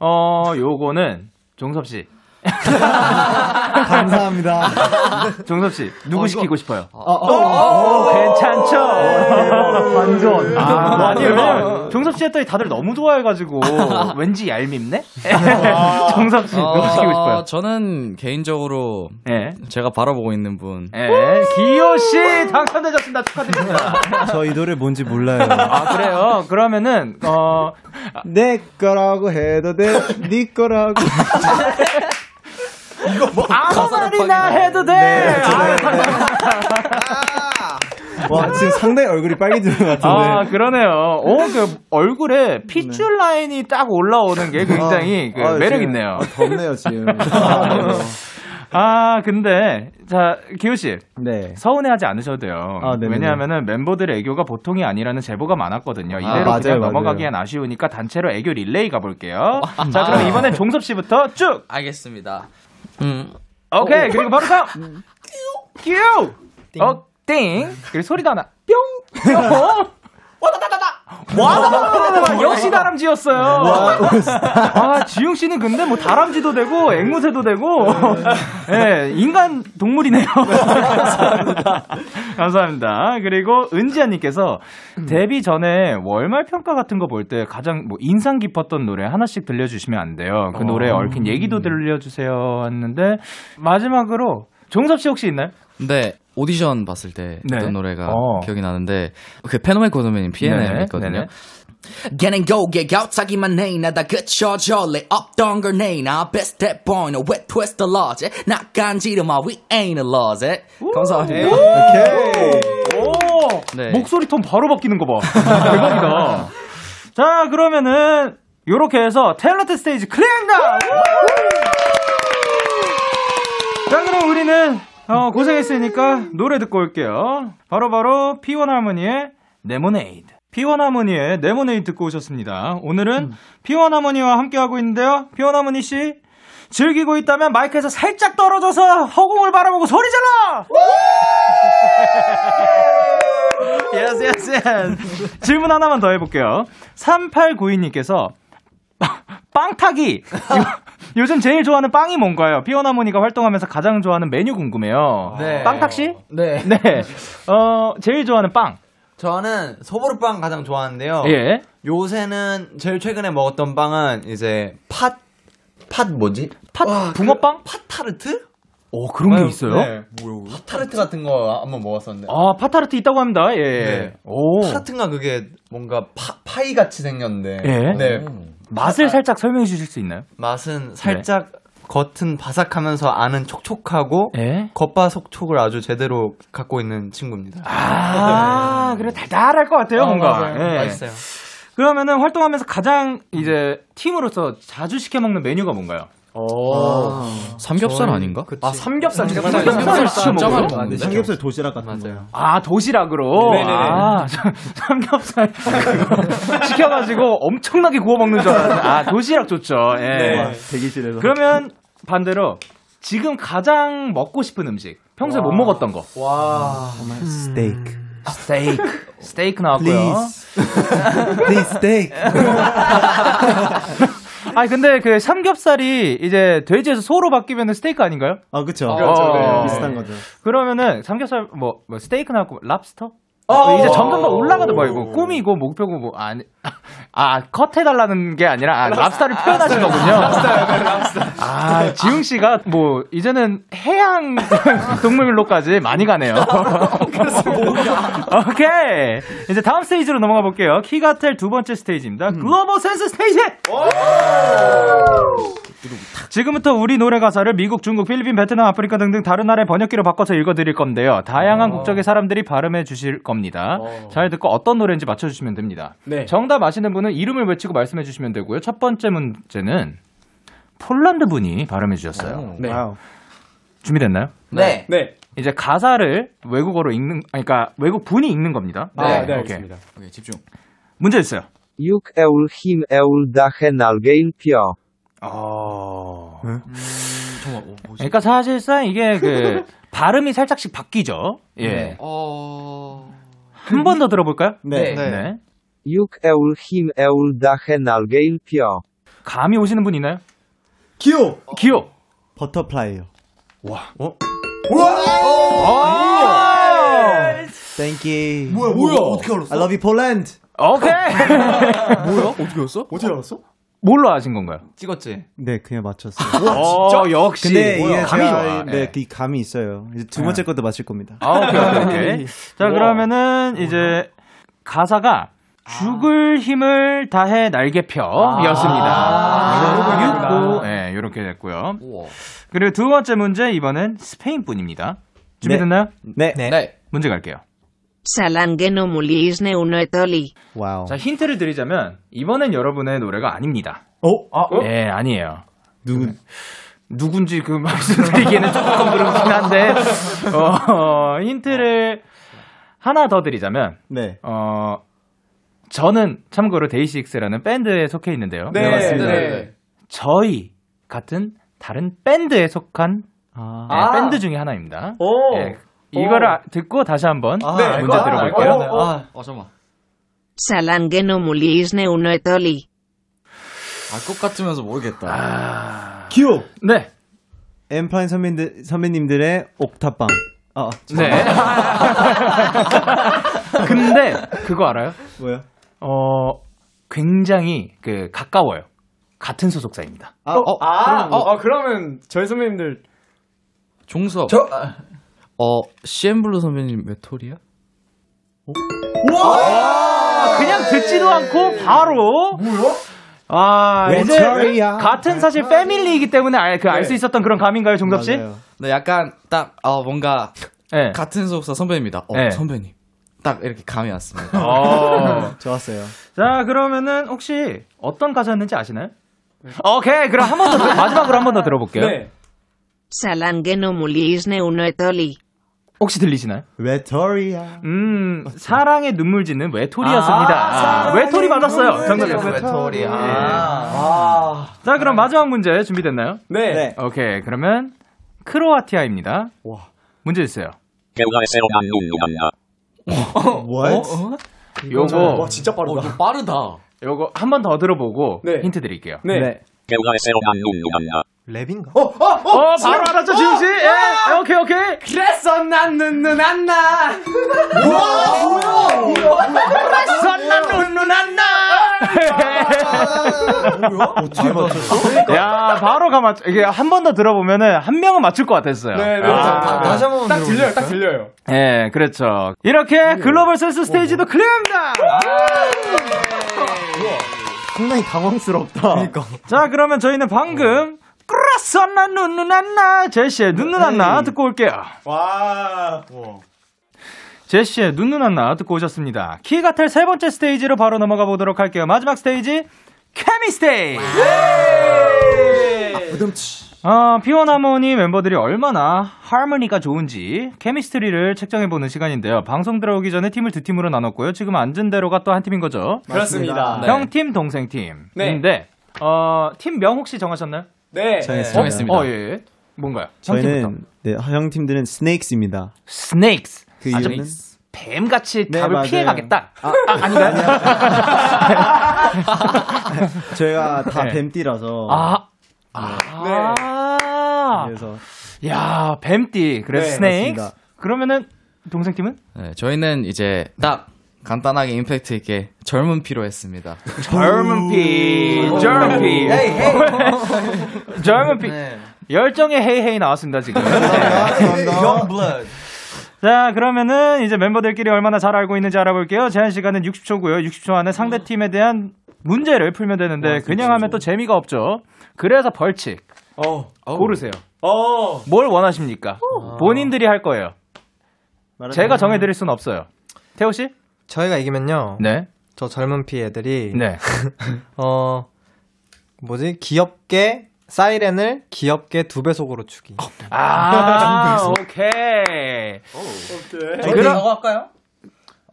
어, 요거는, 종섭씨. 감사합니다. 종섭씨, 누구 시키고 싶어요? 어, 어, 괜찮죠? 완전. 아, 아니, 왜냐면, 종섭 씨 했더니 다들 너무 좋아해가지고, 왠지 얄밉네? 종섭 씨, 누구 시키고 싶어요? 어, 저는 개인적으로 예. 제가 바라보고 있는 분. 예. 기호 씨 당첨되셨습니다. 축하드립니다. 저 이 노래 뭔지 몰라요. 아, 그래요? 그러면은, 어, 내 거라고 해도 돼. 네 거라고. 아무 말이나 해도 돼! 네, 아, 와 지금 상당히 얼굴이 빨개지는 것 같은데. 아, 그러네요. 어, 그, 얼굴에 핏줄 라인이 딱 올라오는 게 굉장히 그 아, 매력 있네요. 아, 덥네요 지금. 아, 근데, 자, 기호 씨. 네. 서운해하지 않으셔도 돼요. 아, 네네네. 왜냐하면은 멤버들의 애교가 보통이 아니라는 제보가 많았거든요. 이대로 맞아요, 그냥 맞아요. 넘어가기엔 아쉬우니까 단체로 애교 릴레이 가볼게요. 자, 그럼 이번엔 종섭 씨부터 쭉. 알겠습니다. 음. 오케이. 그리고 바로 다음. 큐. 어, 띵. 그리고 소리도 하나. 뿅. 뿅. 와다다다다 다 역시 다람쥐였어요. 아 지웅 씨는 근데 뭐 다람쥐도 되고 앵무새도 되고 예 인간 동물이네요. 감사합니다. 감사합니다. 그리고 은지아 님께서 데뷔 전에 월말 평가 같은 거 볼 때 가장 뭐 인상 깊었던 노래 하나씩 들려 주시면 안 돼요. 그 노래 얽힌 얘기도 들려 주세요 했는데 마지막으로 종섭 씨 혹시 있나요? 네. 오디션 봤을 때 네. 했던 노래가 어. 기억이 나는데 그 페노멘 고도맨인 PNM 있거든요. 네네. 걔는 고개 격차기만 해 나다 그쳐줄래 없던 걸 내 나 best step point wet twist the logic 나 간지러마 we ain't a logic 감사합니다 오케이. 오! 네. 목소리 톤 바로 바뀌는 거 봐. 대박이다. 자, 그러면은, 요렇게 해서 탤런트 스테이지 클리어입니다! 자, 그럼 우리는, 어, 고생했으니까 노래 듣고 올게요. 바로바로 P1 하모니의 레모네이드. P1 하모니의 레모네이드 듣고 오셨습니다. 오늘은 P1 하모니와 함께하고 있는데요. P1 하모니 씨, 즐기고 있다면 마이크에서 살짝 떨어져서 허공을 바라보고 소리 질러! yes yes yes 질문 하나만 더 해볼게요 3892님께서 빵탁이요, 요즘 제일 좋아하는 빵이 뭔가요? 피원하모니가 활동하면서 가장 좋아하는 메뉴 궁금해요 네. 빵탁씨? 네. 네 어, 제일 좋아하는 빵 저는 소보루빵 가장 좋아하는데요. 예. 요새는 제일 최근에 먹었던 빵은 이제 팥, 팥 뭐지? 팥 붕어빵? 팥타르트? 오 그런 게 있어요? 네. 팥타르트 같은 거 한번 먹었었는데. 아 팥타르트 있다고 합니다 예. 네. 오 타르트인가 그게 뭔가 파, 파이 같이 생겼는데. 예? 네. 맛을 살짝 설명해 주실 수 있나요? 맛은 살짝 겉은 바삭하면서 안은 촉촉하고 예? 겉바속촉을 아주 제대로 갖고 있는 친구입니다. 아, 그래 달달할 것 같아요, 어, 뭔가. 예. 맛있어요. 그러면은 활동하면서 가장 이제 팀으로서 자주 시켜 먹는 메뉴가 뭔가요? 삼겹살 아닌가? 아 삼겹살 삼겹살 삼겹살 진짜 많이. 삼겹살 도시락 같은 거. 아, 도시락으로? 네네네. 아, 저- 삼겹살 시켜가지고 엄청나게 구워 먹는 줄 알았는데. 아, 도시락 좋죠. 예. 네. 대기실에서. 그러면 반대로 지금 가장 먹고 싶은 음식. 평소에 못 먹었던 거. 와. 스테이크. 스테이크. 스테이크 나왔고요. Please steak. 아니, 근데 그 삼겹살이 이제 돼지에서 소로 바뀌면 스테이크 아닌가요? 아, 그쵸. 그렇죠. 네. 비슷한 거죠. 그러면은 삼겹살 뭐, 뭐 스테이크 나왔고 랍스터? 어, 이제 점점 더 올라가도 뭐 이거 꿈이고 목표고 뭐 아니 아 컷 해달라는 게 아니라 아, 랍스타를 표현하신 거군요. 아 지웅 씨가 뭐 이제는 해양 동물로까지 많이 가네요. 오케이 이제 다음 스테이지로 넘어가 볼게요. 키가텔 두 번째 스테이지입니다. 글로벌 센스 스테이지. 지금부터 우리 노래 가사를 미국, 중국, 필리핀, 베트남, 아프리카 등등 다른 나라의 번역기로 바꿔서 읽어드릴 건데요. 다양한 국적의 사람들이 발음해 주실 겁니다. 잘 듣고 어떤 노래인지 맞춰주시면 됩니다. 네. 정답 아시는 분은 이름을 외치고 말씀해 주시면 되고요. 첫 번째 문제는 폴란드 분이 발음해 주셨어요. 네. wow. 준비됐나요? 네. 네. 이제 가사를 외국어로 읽는, 아니, 그러니까 외국 분이 읽는 겁니다. 네, 네, 오케이. 알겠습니다. 오케이, 집중. 문제 주세요. Yuk eul him eul dahen algeil pio. 어... 음, 정말 어, 뭐지? 그러니까 사실상 이게 그 발음이 살짝씩 바뀌죠. 예. 네. 어. 한번 더 들어볼까요? 네. 네. Yuk eul him eul dahen algeil pio. 감이 오시는 분 있나요? 기호! 기호. 버터플라이요. 아! Thank you. 뭐야, 뭐야? 어떻게 알았어? I love you, Poland. 오케이. 뭐야? 어떻게 했어? 어떻게 알았어? 뭘로 아신 건가요? 찍었지? 네, 그냥 맞췄어요. 어, 역시. 근데 이게 감이 제가 좋아. 네, 예. 그 감이 있어요. 이제 두 번째 것도 맞힐 겁니다. 아, 오케이, 오케이, 오케이. 자, 그러면은 이제 가사가 죽을 힘을 다해 날개 펴 였습니다. 아, 육구. 예, 요렇게 됐고요. 우와. 그리고 두 번째 문제 이번엔 스페인 분입니다. 준비됐나요? 네. 네. 문제 갈게요. Mulisne uno etoli. wow. 자, 힌트를 드리자면 이번엔 여러분의 노래가 아닙니다. 어? 예, 아니에요. 누구? 누군지 그 말씀드리기에는 조금 그렇긴 한데 어, 힌트를 하나 더 드리자면 네. 어 저는 참고로 DAY6라는 밴드에 속해 있는데요. 네, 맞습니다. 네. 저희 같은 다른 밴드에 속한 아. 네, 아. 밴드 중에 하나입니다. 오. 예, 이거를 아- 듣고 다시 한번 네, 문제 들어볼게요. 같아요. 어, 어, 잠깐만. Salangeno mulisne uno etoli. 알것 같으면서 모르겠다. 아, 기호! 네, 엠파인 선배님들, 선배님들의 옥탑방. 아, 네. 근데 그거 알아요? 뭐요? 어 굉장히 그 가까워요. 같은 소속사입니다. 아, 어, 아, 어, 어, 그러면 저희 선배님들 종수업. 저, 어, CN블루 선배님 외톨이야? 아, 그냥 듣지도 않고 바로 뭐야? 아 이제 외톨이야. 같은 사실 패밀리이기 때문에 그알 수 있었던 그런 감인가요, 종섭 씨? 맞아요. 네, 약간 딱, 어, 뭔가 네. 같은 소속사 선배입니다. 어, 네. 선배님. 딱 이렇게 감이 왔습니다. 어. 좋았어요. 자 그러면은 혹시 어떤 가사였는지 아시나요? 오케이 그럼 한 번 더 마지막으로 한 번 더 들어볼게요. 네. Salangeno mulisne uno etoli. 혹시 들리시나요? 외톨이야. 음 사랑의 눈물 짓는 외톨이였습니다. 아, 외톨이 맞았어요. 정답이었어요. 외톨이. 아. 아. 자 그럼 마지막 문제 준비됐나요? 네. 네. 오케이 그러면 크로아티아입니다. 문제 주세요. What? 요거 와, 진짜 빠르다. 어, 이거 빠르다. 요거 한 번 더 들어보고 네. 힌트 드릴게요. 네. 랩인가? 어 바로 알았죠 지웅 씨? 예. 오케이 오케이. 그래서 난 눈눈 안 나. 선난 눈눈 안나. 어떻게 맞췄어? 야 바로 가 맞. 이게 한 번 더 들어보면은 한 명은 맞출 것 같았어요. 네, 네. 아. 다- 다시 한번 딱 들려요. 딱 들려요. 예, 그렇죠. 이렇게 글로벌 센스 스테이지도 clear입니다. 상당히 당황스럽다. 그러니까. 자, 그러면 저희는 방금 그라선나 눈누난나 제시의 눈누난나. 듣고 올게요. 와. 제시의 눈누난나 듣고 오셨습니다. 키가텔 세 번째 스테이지로 바로 넘어가 보도록 할게요. 마지막 스테이지 케미 스테이. 어, P1Harmony 멤버들이 얼마나 하모니가 좋은지 chemistry를 측정해보는 시간인데요. 방송 들어오기 전에 팀을 두 팀으로 나눴고요. 지금 앉은 대로가 또 한 팀인 거죠. 그렇습니다. 네. 형 팀, 동생 팀인데 어, 팀명 혹시 정하셨나요? 네. 정했습니다. 어, 예, 예. 뭔가요? 저희는 네, 형 팀들은 Snakes입니다. Snakes. 그 아주 이유는 뱀 같이 네, 답을 맞아요. 피해 가겠다. 아, 아, 닌가요 저희가 다 네. 뱀띠라서 아, 아. 그래서 야, 뱀띠. 그래서 네, 스네이크. 그러면은 동생 팀은 네, 저희는 이제 딱 간단하게 임팩트 있게 젊은 피로 했습니다. 젊은 피, 젊은 피, 젊은 피. 열정의 헤이 헤이 나왔습니다 지금. Young blood. 자, 그러면은 이제 멤버들끼리 얼마나 잘 알고 있는지 알아볼게요. 제한 시간은 60초고요. 60초 안에 상대 팀에 대한 문제를 풀면 되는데 그냥 하면 또 재미가 없죠. 그래서 벌칙 어. 고르세요. 어. 뭘 원하십니까? 본인들이 할 거예요. 제가 정해드릴 수는 없어요. 태호 씨? 저희가 이기면요. 네. 저 젊은 피 애들이 네. 어 뭐지 귀엽게 사이렌을 귀엽게 두 배속으로 추기. 아, 오케이. 저희 그럼- 저거 할까요?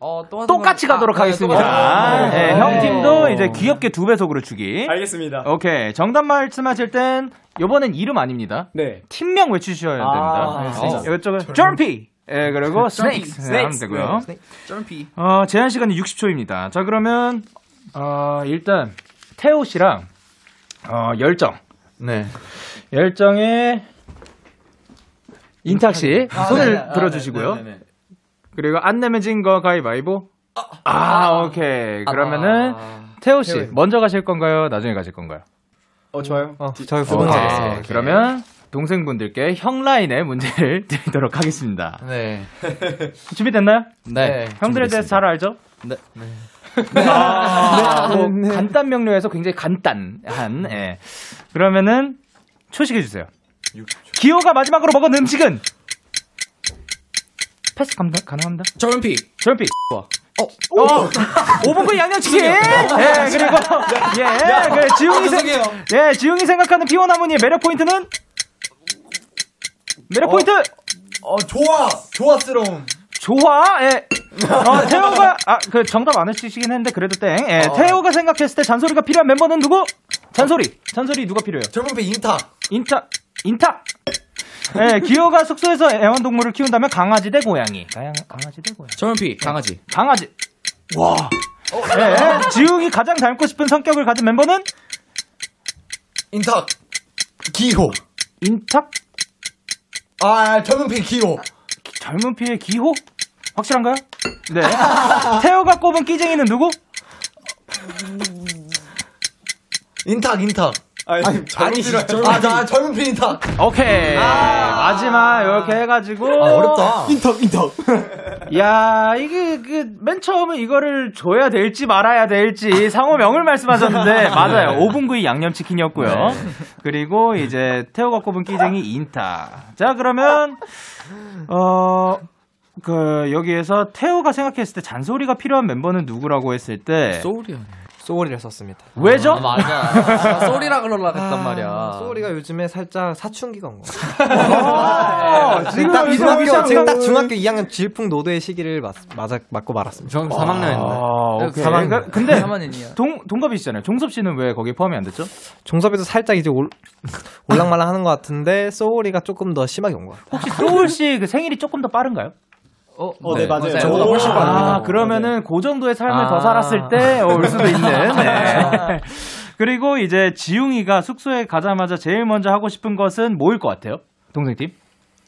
어, 또 똑같이 가도록 하겠습니다. 똑같이. 네, 어. 형 팀도 이제 귀엽게 두 배속으로 주기. 알겠습니다. 오케이. 정답 말씀하실 땐 요번엔 이름 아닙니다. 네. 팀명 외치셔야 아, 됩니다. 알겠습니다. 이쪽은 점피. 예, 그리고 Snakes 네, 하면 Snakes. 되고요. 네. 점피. 어, 제한 시간이 60초입니다. 자, 그러면 어, 일단 태호 씨랑 어, 열정. 네. 열정의 인탁 씨 아, 손을 네네. 아, 들어 주시고요. 네, 네, 네. 그리고 안 내면 진 거 가위바위보. 아, 오케이. 그러면은 태호 씨 먼저 가실 건가요? 나중에 가실 건가요? 어, 좋아요. 어, 저희 오케이. 후동하겠습니다. 그러면 동생분들께 형 라인의 문제를 드리도록 하겠습니다. 네. 준비됐나요? 네. 형들에 대해서 잘 알죠? 네. 아, 뭐 간단 명료해서 굉장히 간단한. 예. 그러면은 초식해 주세요. 기호가 마지막으로 먹은 음식은 패스 감, 가능합니다. 점피. 절피. 좋아. 어, 어, 5분구 양념치킨. 예, 그리고 예, 그 지웅이 생, 예, 지웅이 생각하는 피원하모니의 매력 포인트는 매력 포인트. 어 좋아 좋아스러움. 좋아. 예. 어, 태호가 아 그 정답 안 해주시긴 했는데 그래도 땡. 예, 태호가 생각했을 때 잔소리가 필요한 멤버는 누구? 잔소리. 잔소리 누가 필요해요? 젊은 피 인타. 인타 인타. 예, 기호가 숙소에서 애완동물을 키운다면 강아지 대 고양이. 가양, 강아지 대 고양이. 점피. 강아지. 강아지. 와. 예, 지웅이 가장 닮고 싶은 성격을 가진 멤버는 인타. 기호. 인탁. 아 젊은 피 기호. 젊은 피의 기호? 확실한가요? 네. 태호가 꼽은 끼쟁이는 누구? 인탁 인탁. 아니, 아니 아나 젊은 피 인탁. 오케이. 마지막 이렇게 해가지고. 아 어렵다. 인턱 인턱. 야, 이게 그 맨 처음에 이거를 줘야 될지 말아야 될지 상호명을 말씀하셨는데 맞아요. 5분 구이 양념치킨이었고요. 그리고 이제 태호가 꼽은 끼쟁이 인타. 자, 그러면 어. 그 여기에서 태호가 생각했을 때 잔소리가 필요한 멤버는 누구라고 했을 때 소울이 아니야. 소울이를 썼습니다. 왜죠? 아, 맞아. 소울이라 그러려고 했단 말이야. 소울이가 요즘에 살짝 사춘기가 온 거. 아, 지금 딱 중학교 지금 딱 중학교 2학년 질풍노도의 시기를 맞, 맞아, 맞고 말았습니다. 전 3학년인데. 아, 오케이. 사망. 그러니까 근데. 동 동갑이시잖아요. 종섭 씨는 왜 거기에 포함이 안 됐죠? 종섭이도 살짝 이제 올, 올랑말랑 하는 것 같은데 소울이가 조금 더 심하게 온 것 같아요. 혹시 소울 씨 그 생일이 조금 더 빠른가요? 어, 어, 네, 맞아요. 맞아요. 저보다 훨씬 아, 빠릅니다. 그러면은 그 정도의 삶을 아. 더 살았을 때 올 수도 있는. 네. 그리고 이제 지웅이가 숙소에 가자마자 제일 먼저 하고 싶은 것은 뭐일 것 같아요? 동생 팀?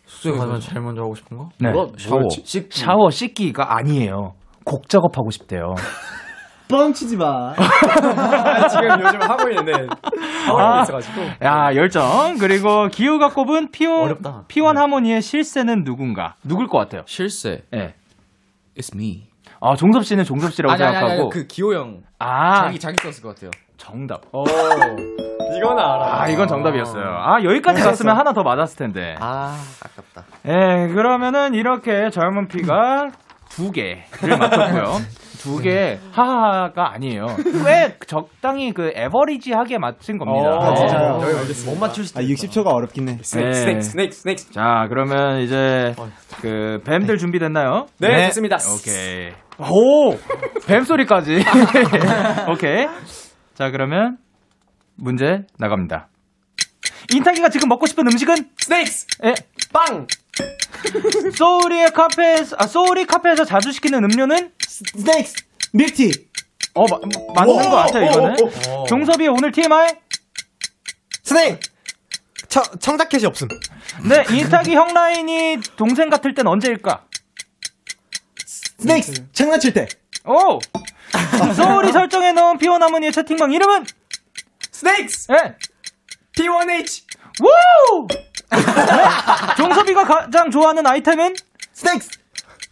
숙소에 가면 제일 먼저 하고 싶은 거? 네. 뭐, 샤워. 씻기. 샤워 씻기가 아니에요. 곡 작업하고 싶대요. 뻥치지 마. 지금 요즘 하고 있는데 하고 있어가지고. 야, 열정. 그리고 기우가 꼽은 피원, 어렵다. 피원 하모니의 실세는 누군가? 누굴 것 같아요? 실세. 예. It's me. 아, 종섭 씨는 종섭 씨라고 아니, 아니, 아니, 생각하고. 아니, 그 기호 형. 아, 자기, 자기 썼을 것 같아요. 정답. 이건 알아. 아, 이건 정답이었어요. 아, 여기까지 갔으면 하나 더 맞았을 텐데. 아, 아깝다. 예, 그러면은 이렇게 젊은 피가 두 개를 맞췄고요. 두 개, 하하가 아니에요. 꽤 적당히 그 에버리지하게 맞힌 겁니다. 아, 진짜요? 네. 못 맞출 수도 아, 60초가 어렵긴 해. 네. 자, 그러면 이제 그 뱀들 준비됐나요? 네, 됐습니다. 오케이. 오! 뱀 소리까지. 오케이. 자, 그러면 문제 나갑니다. 인탁이가 지금 먹고 싶은 음식은 Snakes. 예. 빵. 소울이의 카페에서 아 소울이 카페에서 자주 시키는 음료는 Snakes. 밀티. 어 마, 맞는 거 같아요 이거는. 오, 오. 종섭이 오늘 TMI. Snake. 청, 청자켓이 없음. 네, 인탁이 형 라인이 동생 같을 땐 언제일까? Snakes. 장난칠 때. 오! 소울이 설정해 놓은 P1Harmony의 채팅방 이름은? Snakes. 예. T1H. 우! 네. 종섭이가 가장 좋아하는 아이템은? Snakes.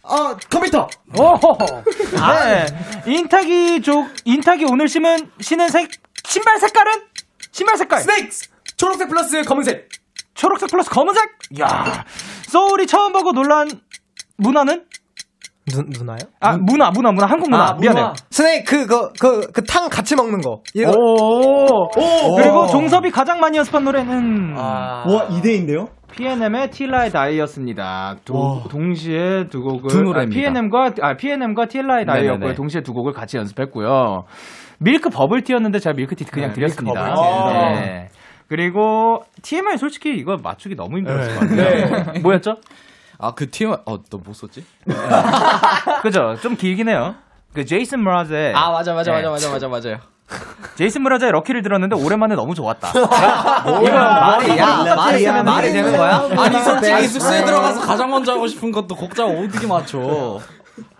어, 컴퓨터. 오! 네. 인탁이 족, 인탁이 오늘 신은, 신은 색, 신발 색깔은? 신발 색깔. Snakes. 초록색 플러스 검은색. 초록색 플러스 검은색? 야 소울이 처음 보고 놀란 문화는? 누, 누나요? 아, 문화, 문화, 문화. 한국 문화. 아, 미안해요. 스네이크, 그, 그, 그 탕 같이 먹는 거. 이거. 오, 오. 그리고 종섭이 가장 많이 연습한 노래는 와, 2대인데요? PNM의 틸라의 다이였습니다. 두. 동시에 두 곡을 두 노래입니다. 아, PNM과 아, PNM과 틸라의 다이였고요. 동시에 두 곡을 같이 연습했고요. 밀크 버블티였는데 제가 밀크티 그냥 네, 드렸습니다. 밀크. 네. 그리고 TMI 솔직히 이거 맞추기 너무 힘들었을 것 같아요. 뭐였죠? 아, 그 팀, 어, 너뭐 썼지? 그죠? 좀 길긴 해요. 그 제이슨 브라즈의 아, 맞아, 맞아, 네. 맞아, 맞아, 맞아, 맞아요. 제이슨 브라즈의 럭키를 들었는데 오랜만에 너무 좋았다. 뭐야, 말이, 야, 말이, 야, 말이 되는 거야? 아니, 솔직히 네. 숙소에 네. 들어가서 가장 먼저 하고 싶은 것도 곡자 어떻게 맞춰?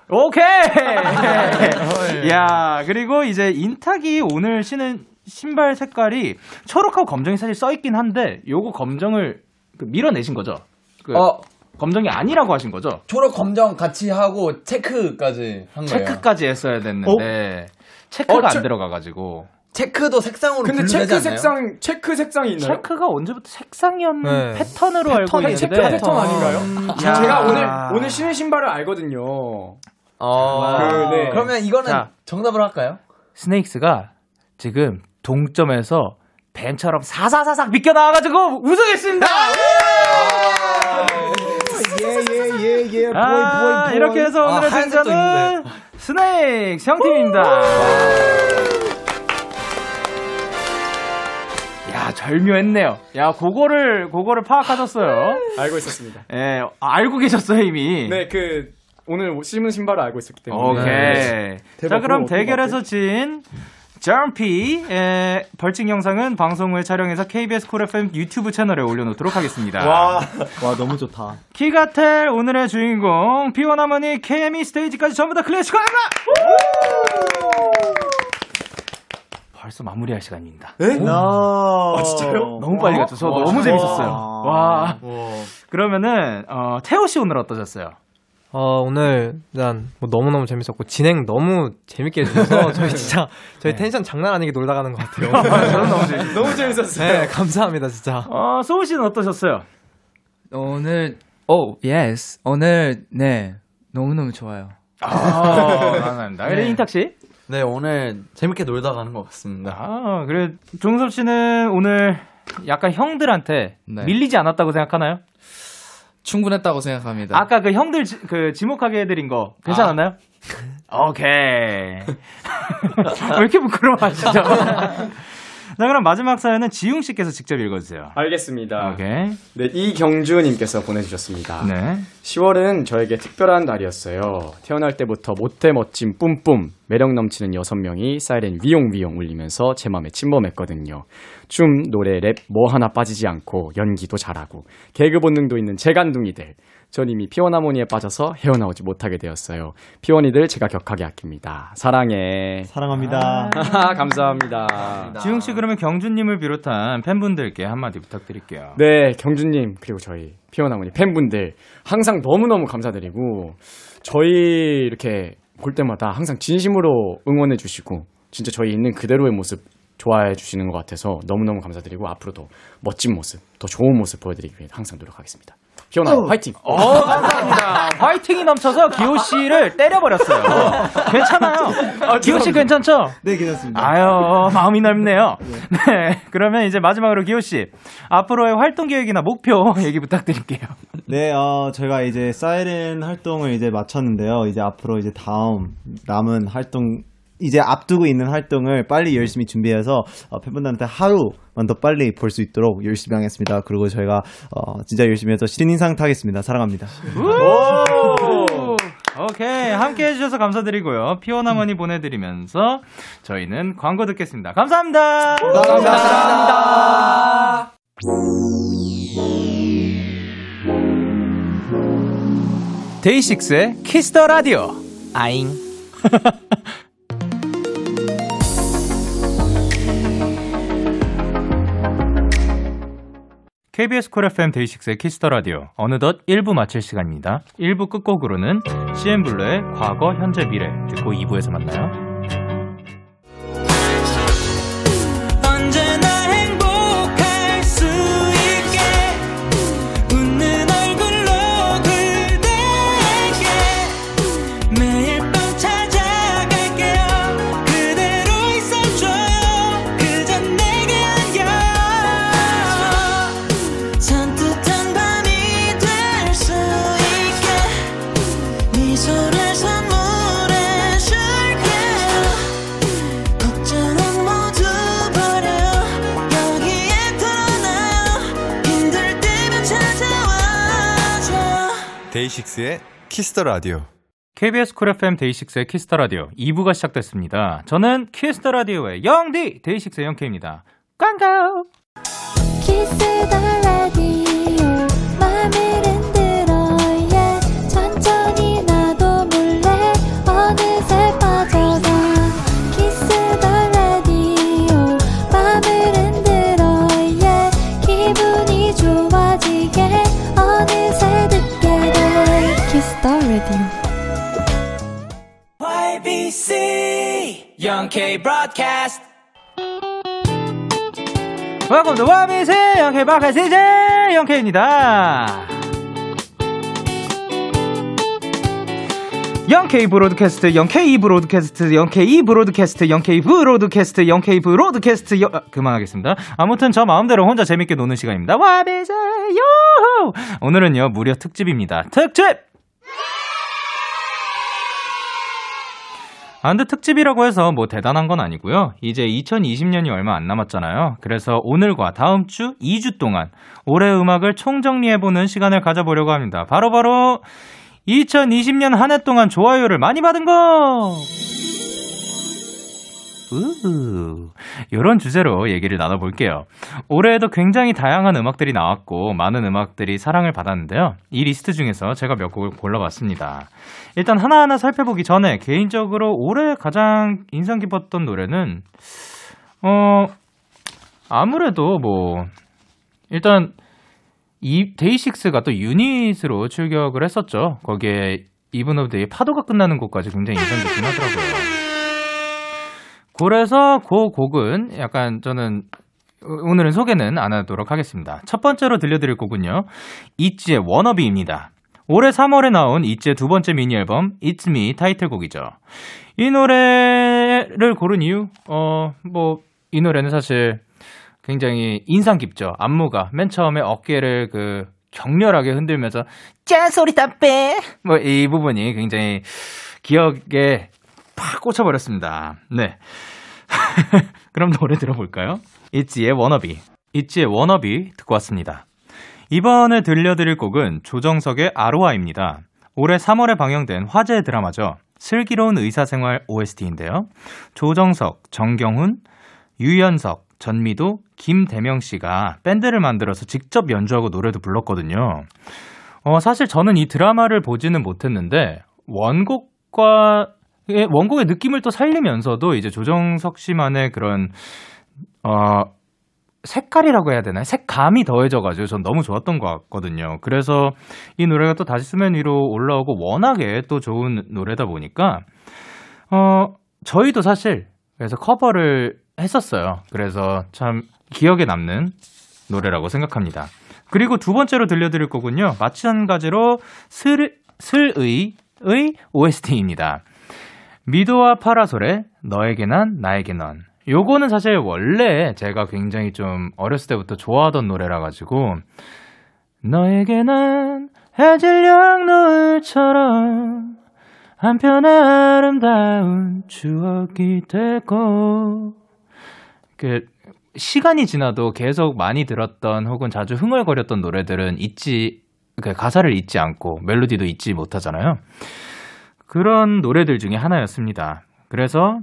오케이! 야, 그리고 이제 인탁이 오늘 신은 신발 색깔이 초록하고 검정이 사실 써 있긴 한데, 요거 검정을 그 밀어내신 거죠? 그 어. 검정이 아니라고 하신 거죠? 초록 검정 같이 하고 체크까지 한 거예요. 체크까지 했어야 됐는데, 체크가 어, 안 체- 들어가가지고. 체크도 색상으로 근데 체크 않나요? 색상 체크 색상이 있나요? 체크가 언제부터 색상이었는 네. 패턴으로 알고 패턴, 있는데. 체크 패턴 아닌가요? 야. 제가 오늘 오늘 신은 신발을 알거든요. 어. 그, 네. 그러면 이거는 자. 정답으로 할까요? 스네이크스가 지금 동점에서 뱀처럼 사사사삭 비껴 나와가지고 우승했습니다! 예예예예 아, 이렇게 해서 오늘의 아, 승자는 스네이크 형팀입니다. 야, 절묘했네요. 야, 그거를, 그거를 파악하셨어요. 알고 있었습니다. 예, 아, 알고 계셨어요, 이미. 네, 그 오늘 신은 신발을 알고 있었기 때문에. 오케이. 네. 자, 그럼 대결에서 진 점피의 벌칙 영상은 방송 후에 촬영해서 KBS Cool FM 유튜브 채널에 올려놓도록 하겠습니다. 와, 와, 너무 좋다. 키가텔 오늘의 주인공 P1Harmony 케미 스테이지까지 전부 다 clear 축하합니다. 벌써 마무리할 시간입니다. 에? 아, 진짜요? 너무 빨리 갔죠. 저 와, 너무 진짜. 재밌었어요. 와. 그러면은 어, 태호 씨 오늘 어떠셨어요? 어, 오늘 일단 뭐 너무너무 재밌었고 진행 너무 재밌게 해주셔서 저희 진짜 저희 텐션 장난 아니게 놀다 가는 것 같아요. 저는 너무 재밌. 너무 재밌었어요. 네, 감사합니다 진짜. 어, 소울 씨는 어떠셨어요? 오늘, 오, yes. 오늘, 네. 너무너무 좋아요. 아, 감사합니다. 네. 인탁 씨? 네, 오늘 재밌게 놀다 가는 것 같습니다. 아, 그래 종섭 씨는 오늘 약간 형들한테 네. 밀리지 않았다고 생각하나요? 충분했다고 생각합니다. 아까 그 형들 지, 그 지목하게 해드린 거 괜찮았나요? 오케이. 왜 이렇게 부끄러워하시죠? 자, 그럼 마지막 사연은 지웅 씨께서 직접 읽어주세요. 알겠습니다. 오케이. 네, 이경주님께서 보내주셨습니다. 네. 10월은 저에게 특별한 달이었어요. 태어날 때부터 못해 멋진 뿜뿜, 매력 넘치는 여섯 명이 사이렌 위용위용 울리면서 제 맘에 침범했거든요. 춤, 노래, 랩 뭐 하나 빠지지 않고 연기도 잘하고 개그 본능도 있는 재간둥이들. 전 이미 피원하모니에 빠져서 헤어나오지 못하게 되었어요. 피원이들 제가 격하게 아낍니다. 사랑해. 사랑합니다. 감사합니다. 지웅 씨 그러면 경주님을 비롯한 팬분들께 한마디 부탁드릴게요. 네, 경주님, 그리고 저희 피어나무니 팬분들, 항상 너무너무 감사드리고, 저희 이렇게 볼 때마다 항상 진심으로 응원해 주시고, 진짜 저희 있는 그대로의 모습 좋아해 주시는 것 같아서 너무너무 감사드리고 앞으로 더 멋진 모습, 더 좋은 모습 보여드리기 위해 항상 노력하겠습니다. 피오나 화이팅! 어, 감사합니다. 화이팅이 넘쳐서 기호 씨를 때려버렸어요. 괜찮아요. 기호 씨 괜찮죠? 네, 괜찮습니다. 아유, 마음이 넓네요. 네. 그러면 이제 마지막으로 기호 씨. 앞으로의 활동 계획이나 목표 얘기 부탁드릴게요. 네, 어, 저희가 이제 사이렌 활동을 이제 마쳤는데요. 이제 앞으로 이제 다음 남은 활동, 이제 앞두고 있는 활동을 빨리 열심히 준비해서 어, 팬분들한테 하루만 더 빨리 볼 수 있도록 열심히 하겠습니다. 그리고 저희가 어, 진짜 열심히 해서 신인상 타겠습니다. 사랑합니다. 오! 오케이. 함께 해주셔서 감사드리고요. 피오나머니 보내드리면서 저희는 광고 듣겠습니다. 감사합니다. 감사합니다. DAY6의 Kiss the Radio. 아잉. KBS 쿨 FM 데이식스의 키스터 라디오. 어느덧 1부 마칠 시간입니다. 1부 끝곡으로는 CNBLUE의 과거, 현재, 미래 듣고 2부에서 만나요. DAY6의 Kiss the Radio. KBS 쿨 FM 데이식스의 키스터 라디오 2부가 시작됐습니다. 저는 키스터 라디오의 영디 데이식스의 영케입니다. 광고! Kiss the Radio Young K Broadcast Welcome to YBC 영케 바카 CJ 영케입니다. 영케이 브로드캐스트, 영케이 브로드캐스트, 영케이 브로드캐스트, 영케이 브로드캐스트, 영케이 브로드캐스트. 여... 아, 그만하겠습니다. 아무튼 저 마음대로 혼자 재밌게 노는 시간입니다. YBC 요호! 오늘은요 무려 특집입니다. 특집! 아, 근데 특집이라고 해서 뭐 대단한 건 아니고요. 이제 2020년이 얼마 안 남았잖아요. 그래서 오늘과 다음 주 2주 동안 올해 음악을 총정리해보는 시간을 가져보려고 합니다. 바로바로 2020년 한 해 동안 좋아요를 많이 받은 거! 우후. 이런 주제로 얘기를 나눠볼게요. 올해에도 굉장히 다양한 음악들이 나왔고 많은 음악들이 사랑을 받았는데요. 이 리스트 중에서 제가 몇 곡을 골라봤습니다. 일단 하나하나 살펴보기 전에 개인적으로 올해 가장 인상 깊었던 노래는 어 아무래도 뭐 일단 이 데이식스가 또 유닛으로 출격을 했었죠. 거기에 이븐 오브 데이 파도가 끝나는 곡까지 굉장히 인상 깊긴 하더라고요. 그래서 그 곡은 약간 저는 오늘은 소개는 안 하도록 하겠습니다. 첫 번째로 들려드릴 곡은요. 이지의 워너비입니다. 올해 3월에 나온 이지의 두 번째 미니 앨범 It's Me 타이틀곡이죠. 이 노래를 고른 이유 어 뭐 이 노래는 사실 굉장히 인상 깊죠. 안무가 맨 처음에 어깨를 그 격렬하게 흔들면서 짠 소리 담배 뭐이 부분이 굉장히 기억에 팍 꽂혀버렸습니다. 네. 그럼 노래 들어볼까요? 있지의 워너비. 있지의 워너비 듣고 왔습니다. 이번에 들려드릴 곡은 조정석의 아로하입니다. 올해 3월에 방영된 화제 드라마죠. 슬기로운 의사생활 OST인데요. 조정석, 정경호, 유연석, 전미도, 김대명 씨가 밴드를 만들어서 직접 연주하고 노래도 불렀거든요. 어, 사실 저는 이 드라마를 보지는 못했는데 원곡과 예, 원곡의 느낌을 또 살리면서도 이제 조정석 씨만의 그런 어 색깔이라고 해야 되나요? 색감이 더해져가지고 전 너무 좋았던 것 같거든요. 그래서 이 노래가 또 다시 수면 위로 올라오고 워낙에 또 좋은 노래다 보니까 어 저희도 사실 그래서 커버를 했었어요. 그래서 참 기억에 남는 노래라고 생각합니다. 그리고 두 번째로 들려드릴 거군요. 마찬가지로 슬, 슬의, 의 OST입니다. 미도와 파라솔의 너에게 난, 나에게 넌. 요거는 사실 원래 제가 굉장히 좀 어렸을 때부터 좋아하던 노래라 가지고 너에게 난 해질녘 노을처럼 한편의 아름다운 추억이 되고 그 시간이 지나도 계속 많이 들었던 혹은 자주 흥얼거렸던 노래들은 잊지 그 가사를 잊지 않고 멜로디도 잊지 못하잖아요. 그런 노래들 중에 하나였습니다. 그래서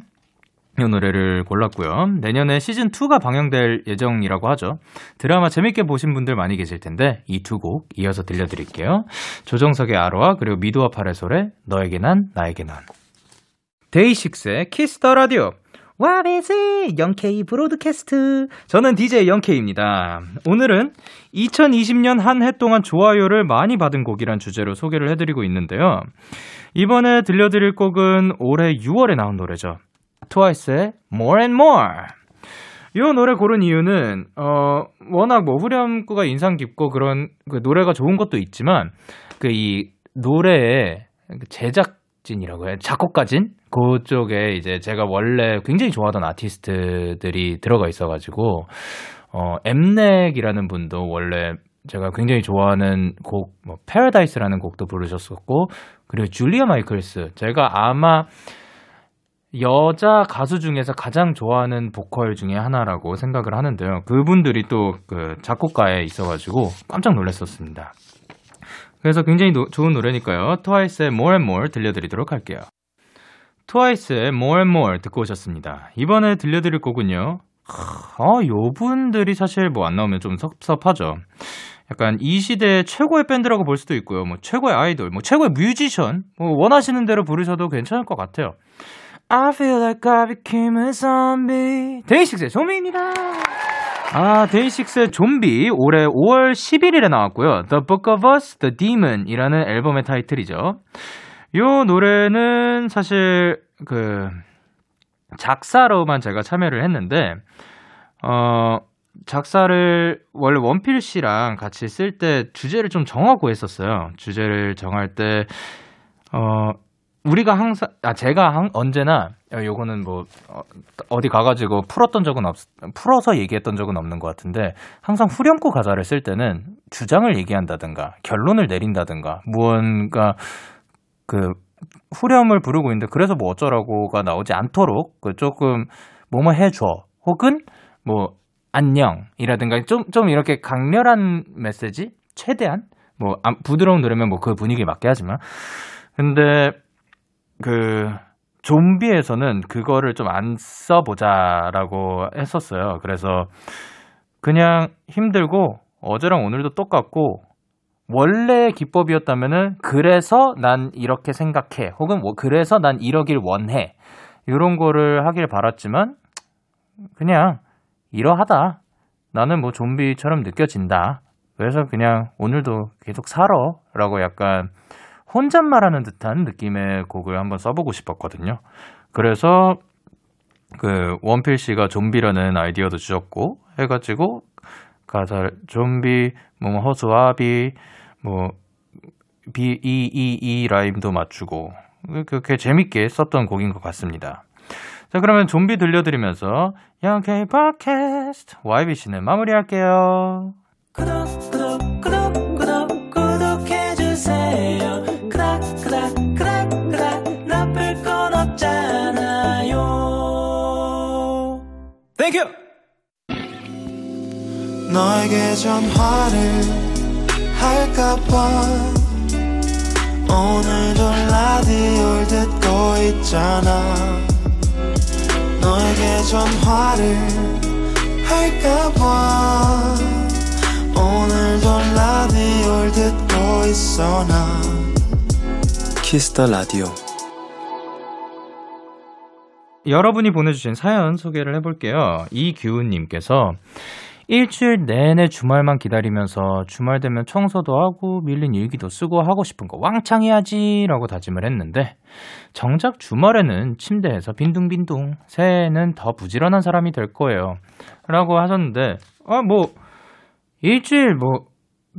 이 노래를 골랐고요. 내년에 시즌 2가 방영될 예정이라고 하죠. 드라마 재밌게 보신 분들 많이 계실 텐데 이 두 곡 이어서 들려드릴게요. 조정석의 아로하 그리고 미도와 파라솔의 너에게 난 나에게 난 데이식스의 Kiss The Radio 와비즈 영케이 broadcast 저는 DJ 영케이입니다. 오늘은 2020년 한 해 동안 좋아요를 많이 받은 곡이란 주제로 소개를 해드리고 있는데요. 이번에 들려드릴 곡은 올해 6월에 나온 노래죠. 트와이스의 More and More. 이 노래 고른 이유는 어 워낙 뭐 후렴구가 인상 깊고 그런 그 노래가 좋은 것도 있지만 그 이 노래의 제작진이라고 해요 작곡가진 그쪽에 이제 제가 원래 굉장히 좋아하던 아티스트들이 들어가 있어가지고 어 엠넥이라는 분도 원래 제가 굉장히 좋아하는 곡, 뭐, Paradise라는 곡도 부르셨었고, 그리고 줄리아 마이클스. 제가 아마 여자 가수 중에서 가장 좋아하는 보컬 중에 하나라고 생각을 하는데요. 그분들이 또 그 작곡가에 있어가지고 깜짝 놀랐었습니다. 그래서 굉장히 노, 좋은 노래니까요. 트와이스의 More and More 들려드리도록 할게요. 트와이스의 More and More 듣고 오셨습니다. 이번에 들려드릴 곡은요. 아, 요 분들이 사실 뭐 안 나오면 좀 섭섭하죠. 약간 이 시대의 최고의 밴드라고 볼 수도 있고요. 뭐 최고의 아이돌, 뭐 최고의 뮤지션, 뭐 원하시는 대로 부르셔도 괜찮을 것 같아요. I feel like I became a zombie. 데이식스의 좀비입니다. 아, 데이식스의 좀비 올해 5월 11일에 나왔고요. The Book of Us, The Demon 이라는 앨범의 타이틀이죠. 요 노래는 사실 그 작사로만 제가 참여를 했는데 어 작사를 원래 원필 씨랑 같이 쓸 때 주제를 좀 정하고 했었어요. 주제를 정할 때 어, 우리가 항상, 아, 제가 항, 언제나, 어, 요거는 뭐, 어, 어디 가가지고 풀었던 적은 없, 풀어서 얘기했던 적은 없는 것 같은데, 항상 후렴구 가사를 쓸 때는 주장을 얘기한다든가, 결론을 내린다든가, 무언가, 그, 후렴을 부르고 있는데, 그래서 뭐 어쩌라고가 나오지 않도록, 그 조금, 뭐뭐 해줘. 혹은, 뭐, 안녕이라든가, 좀, 좀 이렇게 강렬한 메시지? 최대한? 뭐, 아, 부드러운 노래면 뭐 그 분위기에 맞게 하지만. 근데, 그 좀비에서는 그거를 좀 안 써보자라고 했었어요. 그래서 그냥 힘들고 어제랑 오늘도 똑같고 원래 기법이었다면은 그래서 난 이렇게 생각해 혹은 뭐 그래서 난 이러길 원해 이런 거를 하길 바랐지만 그냥 이러하다 나는 뭐 좀비처럼 느껴진다 그래서 그냥 오늘도 계속 살아라고 약간 혼잣말하는 듯한 느낌의 곡을 한번 써보고 싶었거든요. 그래서 그 원필 씨가 좀비라는 아이디어도 주셨고 해가지고 가사 좀비 뭐 허수아비 뭐비이이이 라임도 맞추고 그렇게 재밌게 썼던 곡인 것 같습니다. 자 그러면 좀비 들려드리면서 영케이 팟캐스트 YBC는 마무리할게요. 구독 구독 구독 구독 구독해주세요 그닥 그닥 그닥 그닥 나쁠 건 없잖아요 Thank you 너에게 전화를 할까봐 오늘도 라디오를 듣고 있잖아. 너에게 전화를 할까봐 오늘도 라디오를 듣고 있어 나. Kiss The Radio. 여러분이 보내주신 사연 소개를 해볼게요. 이규훈님께서 일주일 내내 주말만 기다리면서 주말 되면 청소도 하고 밀린 일기도 쓰고 하고 싶은 거 왕창 해야지라고 다짐을 했는데 정작 주말에는 침대에서 빈둥빈둥 새해에는 더 부지런한 사람이 될 거예요. 라고 하셨는데 아 뭐 일주일 뭐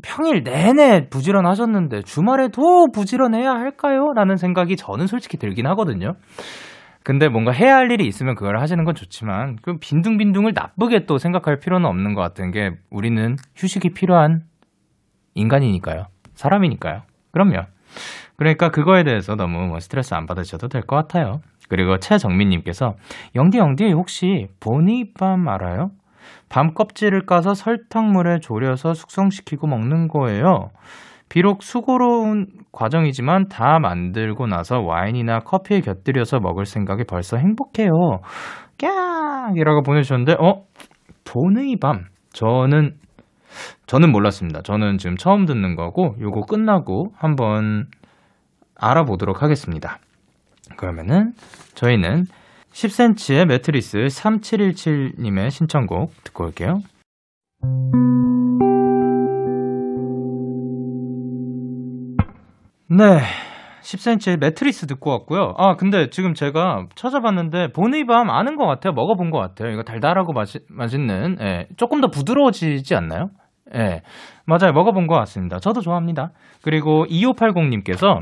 평일 내내 부지런하셨는데 주말에도 부지런해야 할까요? 라는 생각이 저는 솔직히 들긴 하거든요. 근데 뭔가 해야 할 일이 있으면 그걸 하시는 건 좋지만 그 빈둥빈둥을 나쁘게 또 생각할 필요는 없는 것 같은 게 우리는 휴식이 필요한 인간이니까요. 사람이니까요. 그럼요. 그러니까 그거에 대해서 너무 뭐 스트레스 안 받으셔도 될 것 같아요. 그리고 최정민님께서 영디 영디 혹시 보니밤 알아요? 밤 껍질을 까서 설탕물에 졸여서 숙성시키고 먹는 거예요. 비록 수고로운 과정이지만 다 만들고 나서 와인이나 커피에 곁들여서 먹을 생각이 벌써 행복해요. 깍! 이라고 보내주셨는데, 어? 보느이 밤. 저는, 저는 몰랐습니다. 저는 지금 처음 듣는 거고, 요거 끝나고 한번 알아보도록 하겠습니다. 그러면은, 저희는 10cm의 매트리스 3717님의 신청곡 듣고 올게요. 네. 10cm의 매트리스 듣고 왔고요. 아, 근데 지금 제가 찾아봤는데, 보니밤 아는 것 같아요. 먹어본 것 같아요. 이거 달달하고 맛이, 맛있는, 예, 조금 더 부드러워지지 않나요? 예, 맞아요. 먹어본 것 같습니다. 저도 좋아합니다. 그리고 2580님께서,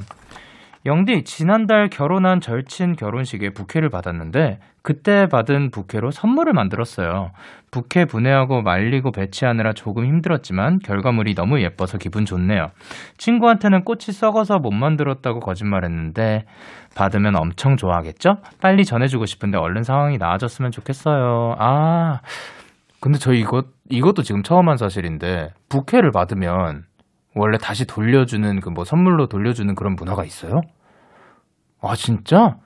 영디, 지난달 결혼한 절친 결혼식에 부케를 받았는데, 그때 받은 부케로 선물을 만들었어요. 부케 분해하고 말리고 배치하느라 조금 힘들었지만, 결과물이 너무 예뻐서 기분 좋네요. 친구한테는 꽃이 썩어서 못 만들었다고 거짓말했는데, 받으면 엄청 좋아하겠죠? 빨리 전해주고 싶은데 얼른 상황이 나아졌으면 좋겠어요. 아, 근데 저 이것, 이것도 지금 처음 한 사실인데, 부케를 받으면, 원래 다시 돌려주는 그 뭐 선물로 돌려주는 그런 문화가 있어요? 아 진짜?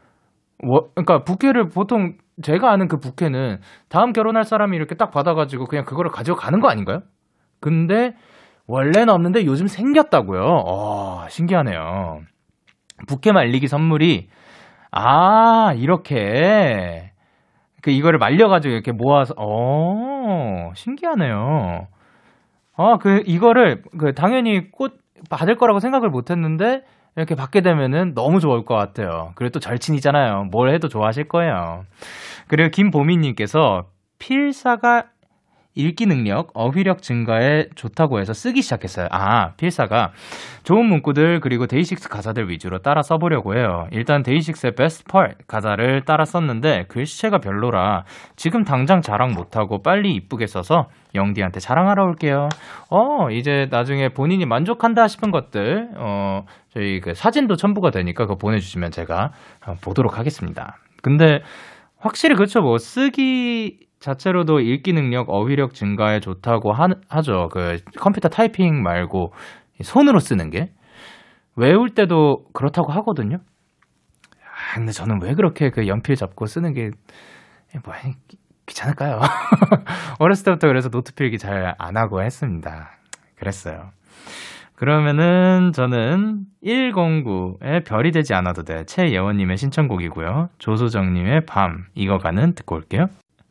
뭐 그러니까 부케를 보통 제가 아는 그 부케는 다음 결혼할 사람이 이렇게 딱 받아가지고 그냥 그거를 가지고 가는 거 아닌가요? 근데 원래는 없는데 요즘 생겼다고요. 어, 신기하네요. 부케 말리기 선물이 아 이렇게 그 이거를 말려가지고 이렇게 모아서 어 신기하네요. 아, 그, 이거를, 그, 당연히 꽃 받을 거라고 생각을 못 했는데, 이렇게 받게 되면은 너무 좋을 것 같아요. 그리고 또 절친이잖아요. 뭘 해도 좋아하실 거예요. 그리고 김보미님께서 필사가 읽기 능력, 어휘력 증가에 좋다고 해서 쓰기 시작했어요. 아, 필사가 좋은 문구들 그리고 데이식스 가사들 위주로 따라 써보려고 해요. 일단 데이식스의 Best Part 가사를 따라 썼는데 글씨체가 별로라 지금 당장 자랑 못하고 빨리 이쁘게 써서 영디한테 자랑하러 올게요. 어, 이제 나중에 본인이 만족한다 싶은 것들, 어, 저희 그 사진도 첨부가 되니까 그거 보내주시면 제가 보도록 하겠습니다. 근데 확실히 그렇죠. 뭐 쓰기 자체로도 읽기 능력, 어휘력 증가에 좋다고 하, 하죠. 그 컴퓨터 타이핑 말고 손으로 쓰는 게 외울 때도 그렇다고 하거든요. 아, 근데 저는 왜 그렇게 그 연필 잡고 쓰는 게 뭐, 귀찮을까요? 어렸을 때부터 그래서 노트 필기 잘 안 하고 했습니다. 그랬어요. 그러면은 저는 109의 별이 되지 않아도 돼 최예원님의 신청곡이고요. 조소정님의 밤 익어가는 듣고 올게요.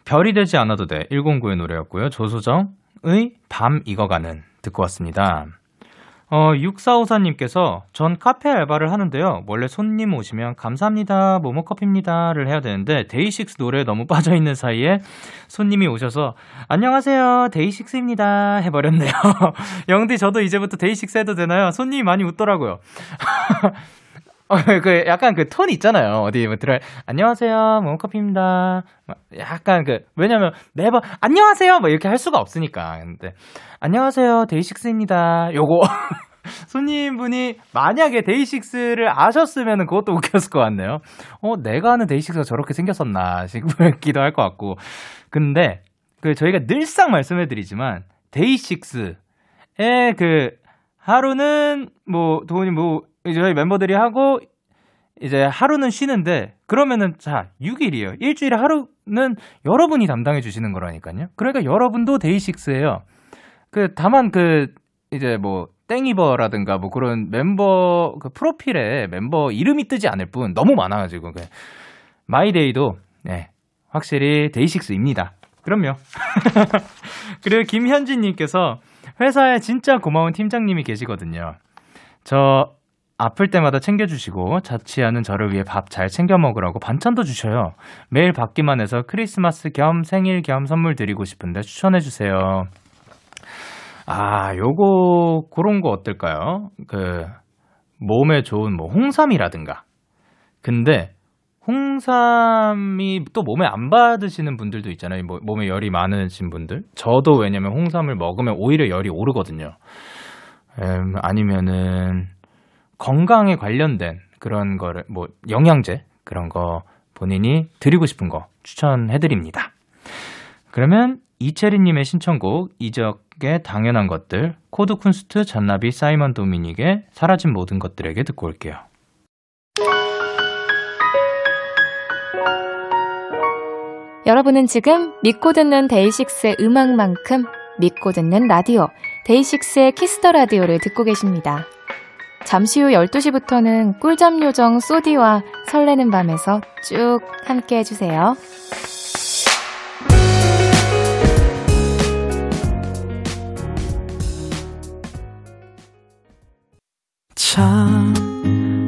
별이 되지 않아도 돼 109의 노래였고요. 조소정의 밤 익어가는 듣고 왔습니다. 어, 6454님께서 전 카페 알바를 하는데요. 원래 손님 오시면 감사합니다, 모모커피입니다를 해야 되는데 데이식스 노래에 너무 빠져 있는 사이에 손님이 오셔서 안녕하세요, 데이식스입니다 해 버렸네요. 영디 저도 이제부터 데이식스 해도 되나요? 손님이 많이 웃더라고요. 어, 그 약간 그 톤 있잖아요. 어디 뭐 들어 안녕하세요, 모모커피입니다. 약간 그 왜냐면 매번 안녕하세요 뭐 이렇게 할 수가 없으니까. 근데 안녕하세요, 데이식스입니다. 요거 손님분이 만약에 데이식스를 아셨으면 그것도 웃겼을 것 같네요. 어, 내가 아는 데이식스가 저렇게 생겼었나 싶기도 할 것 같고. 근데 그 저희가 늘상 말씀해드리지만 데이식스의 그 하루는 뭐 돈이 뭐 저희 멤버들이 하고 이제 하루는 쉬는데 그러면은 자 6일이에요. 일주일에 하루는 여러분이 담당해 주시는 거라니까요. 그러니까 여러분도 데이식스예요. 그 다만 그 이제 뭐 네이버라든가 뭐 그런 멤버 그 프로필에 멤버 이름이 뜨지 않을 뿐 너무 많아가지고 그 마이데이도 네 확실히 데이식스입니다. 그럼요. 그리고 김현진님께서 회사에 진짜 고마운 팀장님이 계시거든요. 저 아플 때마다 챙겨주시고 자취하는 저를 위해 밥 잘 챙겨 먹으라고 반찬도 주셔요. 매일 받기만 해서 크리스마스 겸 생일 겸 선물 드리고 싶은데 추천해주세요. 아, 요거, 그런 거 어떨까요? 그, 몸에 좋은 뭐 홍삼이라든가. 근데, 홍삼이 또 몸에 안 받으시는 분들도 있잖아요. 뭐, 몸에 열이 많으신 분들. 저도 왜냐면 홍삼을 먹으면 오히려 열이 오르거든요. 음, 아니면은, 건강에 관련된 그런 거를, 뭐, 영양제, 그런 거 본인이 드리고 싶은 거 추천해 드립니다. 그러면 이채리 님의 신청곡 이적의 당연한 것들 코드 쿤스트 잔나비 사이먼 도미닉의 사라진 모든 것들에게 듣고 올게요. 여러분은 지금 믿고 듣는 데이식스의 음악만큼 믿고 듣는 라디오 데이식스의 Kiss The Radio를 듣고 계십니다. 잠시 후 12시부터는 꿀잠 요정 소디와 설레는 밤에서 쭉 함께 해주세요. 참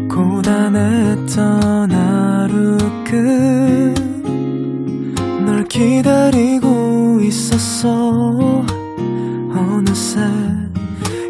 고단했던 하루 끝 널 기다리고 있었어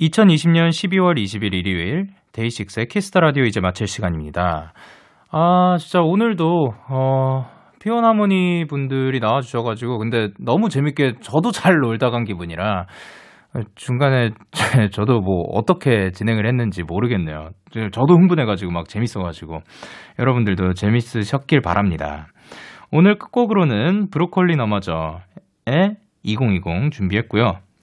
2020년 12월 20일 일요일 데이식스의 키스 더 라디오 이제 마칠 시간입니다. 아, 진짜 오늘도 어 피원하모니 분들이 나와 주셔 가지고 근데 너무 재밌게 저도 잘 놀다 간 기분이라 중간에 저도 뭐 어떻게 진행을 했는지 모르겠네요. 저도 흥분해가지고 막 재밌어가지고 여러분들도 재밌으셨길 바랍니다. 오늘 끝곡으로는 브로콜리너마저의 2020 준비했고요.